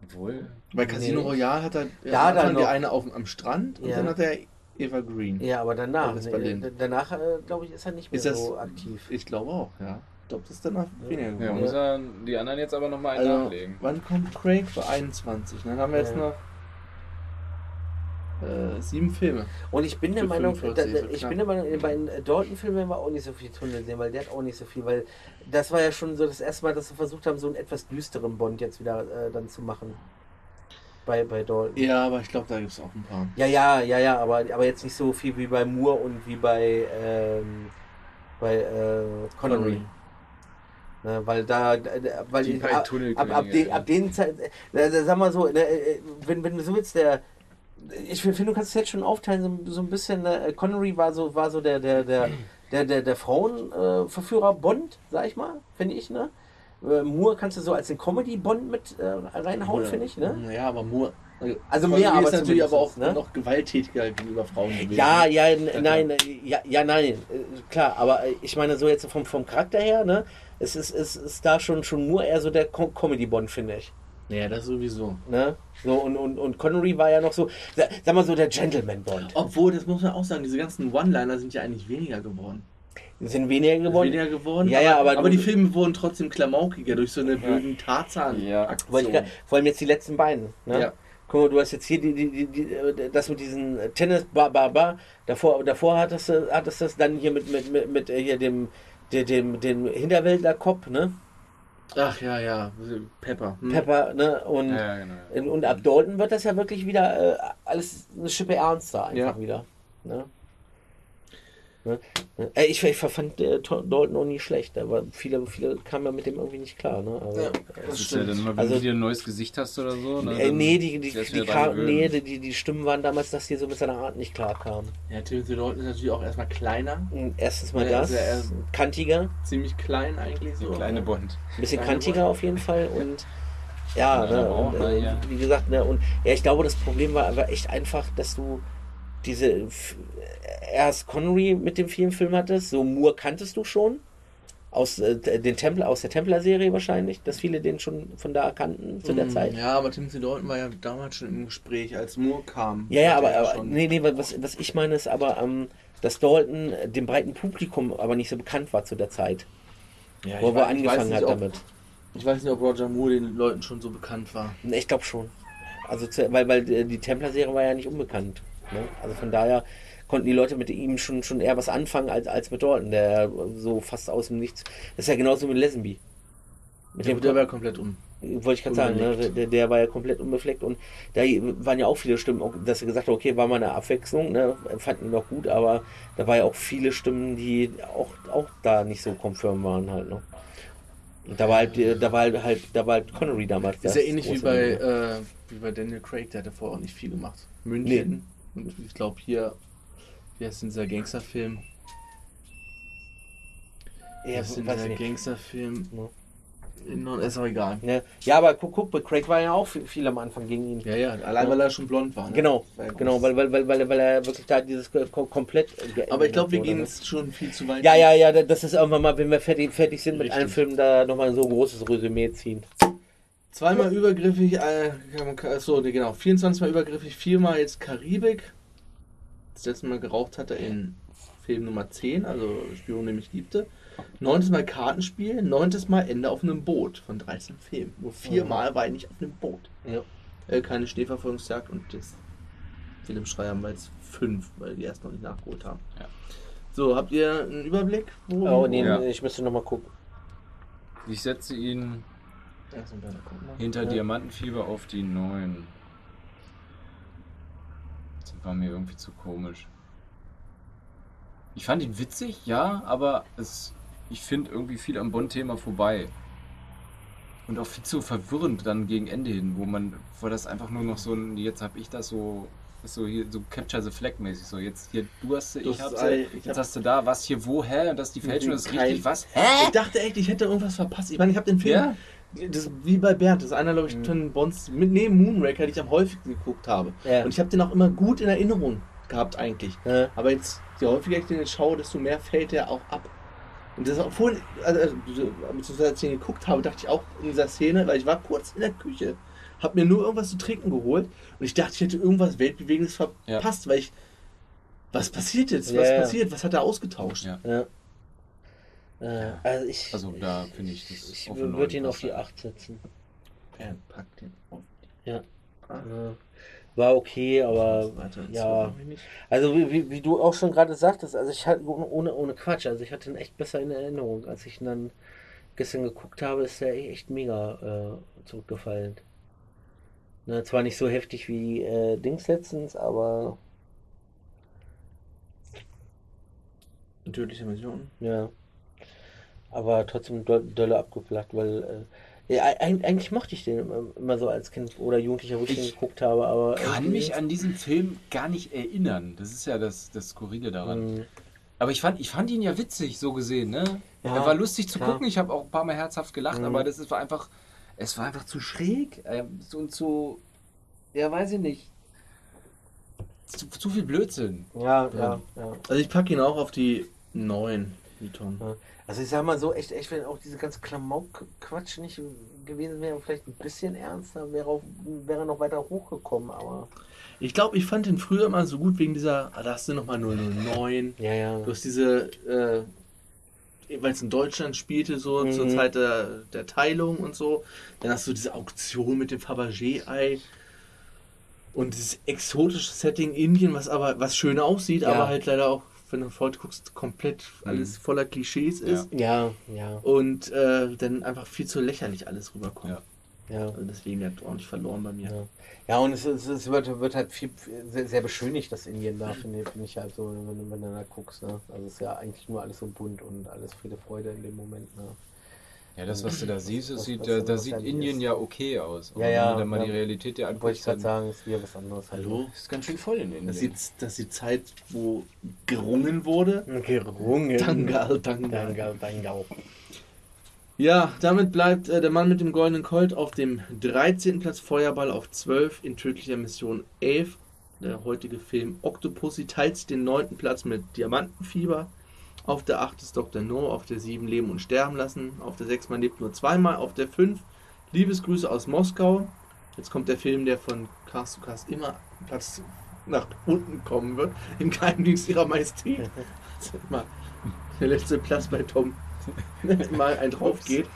Obwohl. bei Casino Nee. Royale hat er Da hat Anfang die eine auf, am Strand und Ja. dann hat er Eva Green. Ja, aber danach, Ja, nee, d- danach, äh, glaube ich, ist er nicht mehr Ist das- so aktiv. Ich glaube auch, ja. Ich glaube, das ist danach weniger Ja, geworden. muss er die anderen jetzt aber nochmal einen Also, nachlegen. wann kommt Craig? Bei 21. Dann haben wir jetzt Ja. noch äh, sieben Filme. Und ich bin der Meinung, 45 da, ist ich bin der Meinung, bei den Dalton-Filmen werden wir auch nicht so viel Tunnel sehen, weil der hat auch nicht so viel, weil das war ja schon so das erste Mal, dass sie versucht haben, so einen etwas düsteren Bond jetzt wieder äh, dann zu machen. Bei, bei Dalton. Ja, aber ich glaube, da gibt es auch ein paar. Ja, ja, ja, ja, aber, aber jetzt nicht so viel wie bei Moore und wie bei, ähm, bei äh, Connery. Ne, weil da, da- weil Die ab, ab, ab, den, ab den Zeit, äh, da, sag mal so, ne, äh, wenn, wenn du so willst, der, ich finde, du kannst es jetzt schon aufteilen, so, so ein bisschen, äh, Connery war so, war so der, der, der, der, der, der Frauenverführer äh, Bond, sag ich mal, finde ich, ne? Äh, Moore kannst du so als den Comedy-Bond mit äh, reinhauen, finde ich, ne? Ja, aber Moore. Also Connery mehr, aber ist natürlich aber auch ne? noch gewalttätiger gegenüber Frauen gewesen. Ja, ja, nein, äh, ja, ja, nein, klar, aber ich meine so jetzt vom, vom Charakter her, ne, es ist, es ist da schon, schon nur eher so der Com Comedy-Bond, finde ich. Ja, das sowieso. Ne? So, und, und, und Connery war ja noch so, sa- sag mal so, der Gentleman-Bond. Obwohl, das muss man auch sagen, diese ganzen One-Liner sind ja eigentlich weniger geworden. Die sind weniger geworden. Weniger geworden. Ja, ja, aber aber die Filme wurden trotzdem klamaukiger durch so eine blöden tarzan Ja. Wollte ich grad- Vor allem jetzt die letzten beiden. Ne? Ja. Guck mal, du hast jetzt hier die, die, die, die, das mit diesen Tennis, ba, ba, ba. Davor, davor hattest du, hattest das dann hier mit, mit, mit, mit äh, hier dem, dem, dem, dem Hinterwäldler Cop, ne? Ach ja, ja. Pepper. Hm. Pepper, ne? Und, Ja, genau. in, und ab Dalton wird das ja wirklich wieder äh, alles eine Schippe ernster einfach Ja. wieder. Ne? Ne? Äh, Ich, ich fand äh, To- Dalton auch nie schlecht, aber viele, viele kamen ja mit dem irgendwie nicht klar. Ne? Also, Ja. äh, Das ist ja dann immer, wenn Also- du wieder ein neues Gesicht hast oder so. Ne, Äh, nee, die, die, die, dir nee die, die, die Stimmen waren damals, dass die so mit seiner Art nicht klar kamen. Ja, Timothy Dalton ist natürlich auch erstmal kleiner. Erstens mal Ja, das, also er- kantiger, Ziemlich klein eigentlich so. Kleine Bond. ein bisschen Kleine kantiger auf jeden Fall und ja, Ja, ne, aber auch, und, ne, äh, ja. wie gesagt, ne, und ja, ich glaube, das Problem war aber echt einfach, dass du diese erst Connery mit dem vielen Film hattest, so Moore kanntest du schon aus äh, den Tempel aus der Templer-Serie wahrscheinlich, dass viele den schon von da kannten zu der Mm, Zeit. Ja, aber Timothy Dalton war ja damals schon im Gespräch, als Moore kam. Ja, ja, aber, er aber nee, nee, was, was ich meine ist aber, ähm, dass Dalton dem breiten Publikum aber nicht so bekannt war zu der Zeit, ja, wo er weiß- angefangen hat ob, damit. Ich weiß nicht, ob Roger Moore den Leuten schon so bekannt war. Ich glaube schon. Also zu, weil, weil äh, die Templer-Serie war ja nicht unbekannt. Ne? Also von daher konnten die Leute mit ihm schon, schon eher was anfangen als, als mit Dalton, der so fast aus dem Nichts. Das ist ja genauso mit Lesenby. Mit Der, dem der war komplett um. wollte ich gerade sagen, ne? der, der war ja komplett unbefleckt und da waren ja auch viele Stimmen, auch, dass er gesagt hat, okay, war mal eine Abwechslung, ne? fanden ihn noch gut, aber da war ja auch viele Stimmen, die auch, auch da nicht so konfirm waren halt, ne? Und da war halt, da war halt, halt da war halt Connery damals. Ist ja ähnlich wie bei, ne? äh, wie bei Daniel Craig, der hat ja vorher auch nicht viel gemacht. München. Und ich glaube hier, wie heißt denn dieser Gangsterfilm? Ja, denn weiß dieser. Gangsterfilm? Ja. In, ist auch egal. Ne? Ja, aber guck, guck, bei Craig war ja auch viel, viel am Anfang gegen ihn. Ja, ja, allein weil er schon blond war. Ne? Genau, War ja genau, weil, weil, weil, weil, weil er wirklich da dieses ko- komplett. Aber ich glaube, wir gehen ne? jetzt schon viel zu weit. Ja, ja, ja, das ist irgendwann mal, wenn wir fertig, fertig sind mit Richtig. einem Film, da nochmal so ein großes Resümee ziehen. Zweimal übergriffig, äh, so, nee, genau, 24 Mal übergriffig, viermal jetzt Karibik. Das letzte Mal geraucht hat er in Film Nummer 10, also Spion, den ich liebte. Neuntes Mal Kartenspiel, neuntes Mal Ende auf einem Boot von 13 Filmen. Nur viermal war er nicht auf einem Boot. Ja. Äh, keine Schneeverfolgungsjagd und das Philipp Schreier haben wir jetzt fünf, weil die erst noch nicht nachgeholt haben. Ja. So, habt ihr einen Überblick? Wo, Oh, nee, Ja. ich müsste nochmal gucken. Ich setze ihn hinter Ja. Diamantenfieber auf die 9. Das war mir irgendwie zu komisch. Ich fand ihn witzig, ja, aber es, ich finde irgendwie viel am Bond-Thema vorbei. Und auch viel zu verwirrend dann gegen Ende hin, wo man, wo das einfach nur noch so ein, jetzt habe ich das so, so hier, so Capture the Flag mäßig, so jetzt hier, du hast sie, Du ich hab sie, jetzt hab- hast du da, was hier wo, hä, und das ist die Fälschung, das ist richtig, was, hä? Ich dachte echt, ich hätte irgendwas verpasst. Ich meine, ich habe den Film. Ja? Das ist wie bei Bernd, das ist einer, glaube ich, Mhm. von Bonds mit neben Moonraker, die ich am häufigsten geguckt habe. Ja. Und ich habe den auch immer gut in Erinnerung gehabt eigentlich. Ja. Aber jetzt, je häufiger ich den jetzt schaue, desto mehr fällt der auch ab. Und das auch vorhin, also, also, beziehungsweise als ich den geguckt habe, dachte ich auch in dieser Szene, weil ich war kurz in der Küche, habe mir nur irgendwas zu trinken geholt und ich dachte, ich hätte irgendwas Weltbewegendes verpasst, weil ich, was passiert jetzt? Was Ja, ja. passiert? Was hat er ausgetauscht? Ja. Ja. Äh, also ich, Also da finde ich das ich würde ihn auf die passt. 8 setzen. Bernd, pack den auf. Ja. Ah. Ja. War okay, aber ja. Also wie, wie, wie du auch schon gerade sagtest, also ich hatte ohne, ohne Quatsch, also ich hatte ihn echt besser in Erinnerung. Als ich ihn dann gestern geguckt habe, ist er echt mega äh, zurückgefallen. Ne, zwar nicht so heftig wie äh, Dings letztens, aber Eine tödliche Mission. ja. Aber trotzdem do- dolle abgeflacht, weil äh, ja, eig- eigentlich mochte ich den immer, so als Kind oder Jugendlicher, wo ich, Ich den geguckt habe, aber kann mich an diesen Film gar nicht erinnern. Das ist ja das, das Skurrile daran. Mhm. Aber ich fand, ich fand ihn ja witzig, so gesehen, ne? Ja, er war lustig zu klar. gucken. Ich habe auch ein paar Mal herzhaft gelacht, Mhm. aber das ist, war einfach, es war einfach zu schräg ähm, und zu, ja, weiß ich nicht. Zu, zu viel Blödsinn. Ja, ja, ja. Also ich packe ihn auch auf die 9, die Tom. Ja. Also ich sag mal so, echt, echt, wenn auch diese ganze Klamauk-Quatsch nicht gewesen wäre, vielleicht ein bisschen ernster, wäre, wäre noch weiter hochgekommen, aber. Ich glaube, ich fand den früher immer so gut wegen dieser, ah, da hast du nochmal 009. Ja, ja. Du hast diese, äh, weil es in Deutschland spielte, so Mhm. zur Zeit der, der Teilung und so. Dann hast du diese Auktion mit dem Fabergé-Ei. Und dieses exotische Setting Indien, was aber was schön aussieht, Ja. aber halt leider auch, wenn du heute guckst, komplett alles voller Klischees ist. Ja, ja, Und äh, dann einfach viel zu lächerlich alles rüberkommt. Ja. ja. Also deswegen hat er ordentlich verloren bei mir. Ja, ja und es, es, es wird, wird halt viel, sehr, sehr beschönigt, das Indien da, finde finde ich halt so, wenn, du- wenn du da guckst. Ne? Also es ist ja eigentlich nur alles so bunt und alles Friede, Freude in dem Moment. Ne? Ja, das, was du da siehst, das sieht, da, da sieht Indien ist. ja okay aus. Aber Ja, ja, wenn du dann mal ja. die Realität dir Wollte ich gerade sagen, ist wieder was anderes. Halt. Hallo? ist ganz schön voll in Indien. Das ist, die, das ist die Zeit, wo gerungen wurde. Gerungen. Dangal, Dangal. Dangal, Dangal. Ja, damit bleibt äh, der Mann mit dem goldenen Colt auf dem 13. Platz, Feuerball auf 12, in tödlicher Mission 11. Der heutige Film Octopussy teilt den 9. Platz mit Diamantenfieber. Auf der 8 ist Dr. No, auf der 7 Leben und Sterben lassen. Auf der 6 Man lebt nur zweimal. Auf der 5 Liebesgrüße aus Moskau. Jetzt kommt der Film, der von Cast zu Cast immer Platz nach unten kommen wird. Im Geheimdienst ihrer Majestät. Also immer der letzte Platz bei Tom mal ein drauf geht.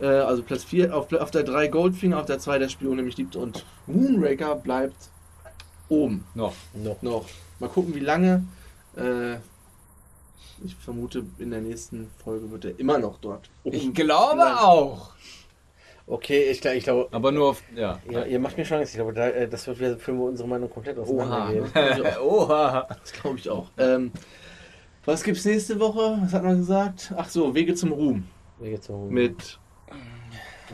Äh, also Platz 4, auf, auf der 3 Goldfinger, auf der 2 der Spion, mich liebt und Moonraker bleibt oben. noch. Noch. Noch. Mal gucken, wie lange. Äh, ich vermute, in der nächsten Folge wird er immer noch dort. Ich glaube auch. Okay, ich, glaub- ich glaube, Aber nur auf. Ja. ja, ihr macht mir schon Angst. Ich glaube, da, äh, das wird wieder wo unsere Meinung komplett auseinandergehen. [LAUGHS] [LAUGHS] Oha. Das glaube ich auch. Ähm, was gibt's nächste Woche? Was hat man gesagt? Ach so, Wege zum Ruhm. Wege zum- Mit.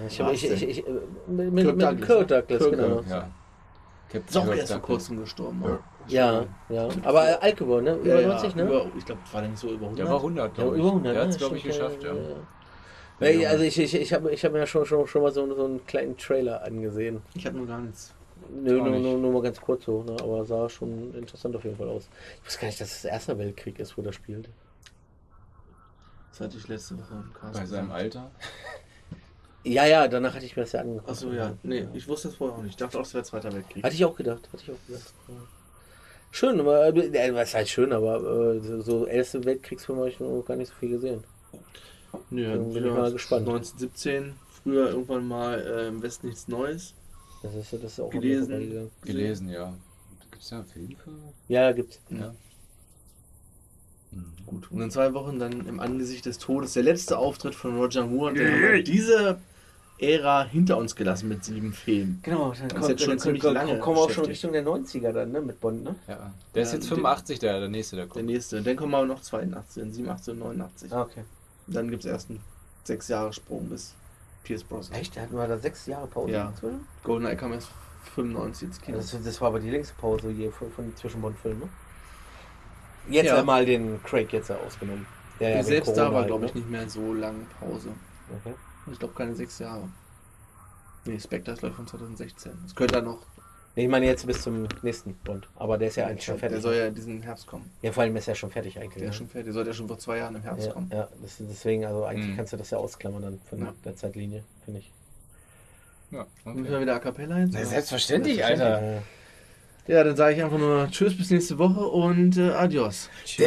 Ich, hab- ich, ich, ich, äh, mit, mit, Kirk mit Douglas, Kirk ne? Douglas, Kirk genau. Douglas. Ja. Captain Ist auch Kirk erst vor Douglas. kurzem gestorben. oder? Ja, ja. Aber äh, alt geworden, ne? Über Ja, 90, ja, ne? Über, ich glaube, war der nicht so über 100? Der war 100, Ja, glaube ich. über 100, Der hat ne? es, glaube ich, geschafft, ja. Weil, also ich, ich, ich habe ich hab mir ja schon, schon, schon mal so, so einen kleinen Trailer angesehen. Ich habe nur gar nichts. Nö, nur, nicht. nur, nur mal ganz kurz so, ne? aber sah schon interessant auf jeden Fall aus. Ich wusste gar nicht, dass es der Erste Weltkrieg ist, wo der spielt. Das hatte ich letzte Woche im Cast. Bei seinem Alter. [LAUGHS] Ja, ja, danach hatte ich mir das ja angeguckt. Achso, ja. Nee, ich wusste das vorher auch nicht. Ich dachte auch, es wäre Zweiter Weltkrieg. Hatte ich auch gedacht, hatte ich auch gedacht. Ja. Schön, aber äh, was heißt schön, aber äh, so- Erste Weltkriegsfilme habe ich noch gar nicht so viel gesehen. Nö, Dann bin ich mal gespannt. 1917, früher irgendwann mal äh, im Westen nichts Neues. Das ist, das ist auch Gelesen. Gelesen, ja. Gibt es da einen Film für? Ja, gibt's. Ja. Gut. Und in zwei Wochen dann im Angesicht des Todes der letzte Auftritt von Roger Moore. Und diese Ära hinter uns gelassen mit sieben Filmen. Genau, dann ist jetzt schon ziemlich lange kommen wir auch schon. Richtung der 90er dann, ne, mit Bond, ne? ja. Der ist Ja, jetzt den- 85, der, der nächste, der Der kommt. nächste. Dann kommen aber noch 82, 87 und 89. Ah, okay. Dann gibt es erst einen sechs Jahre Sprung bis Pierce Brosnan. Echt? Da hatten wir da sechs Jahre Pause Ja. dazwischen? GoldenEye kam erst 95 ins Kino. Das, das war aber die längste Pause je von, von zwischen Bond-Filmen, ne? Jetzt Ja. einmal den Craig jetzt ja ausgenommen. Der ja Selbst da war, halt, glaube ich, ne? nicht mehr so lange Pause. Okay. Ich glaube, keine sechs Jahre. Nee, Spectre ist, glaube ich, von 2016. Das könnte dann noch. Nee, ich meine jetzt bis zum nächsten Bond. Aber der ist ja eigentlich schon fertig. Der soll ja diesen Herbst kommen. ja, vor allem ist er schon fertig eigentlich. Der ist ne? schon fertig. Der sollte ja schon vor zwei Jahren im Herbst ja, kommen. ja das, deswegen, also eigentlich Mhm. kannst du das ja ausklammern dann von Ja. der Zeitlinie, finde ich. Ja, Müssen wir okay. wieder A Cappella hin? Na, selbstverständlich, Alter. Äh, Ja, dann sage ich einfach nur Tschüss bis nächste Woche und äh, Adios. Tschüss.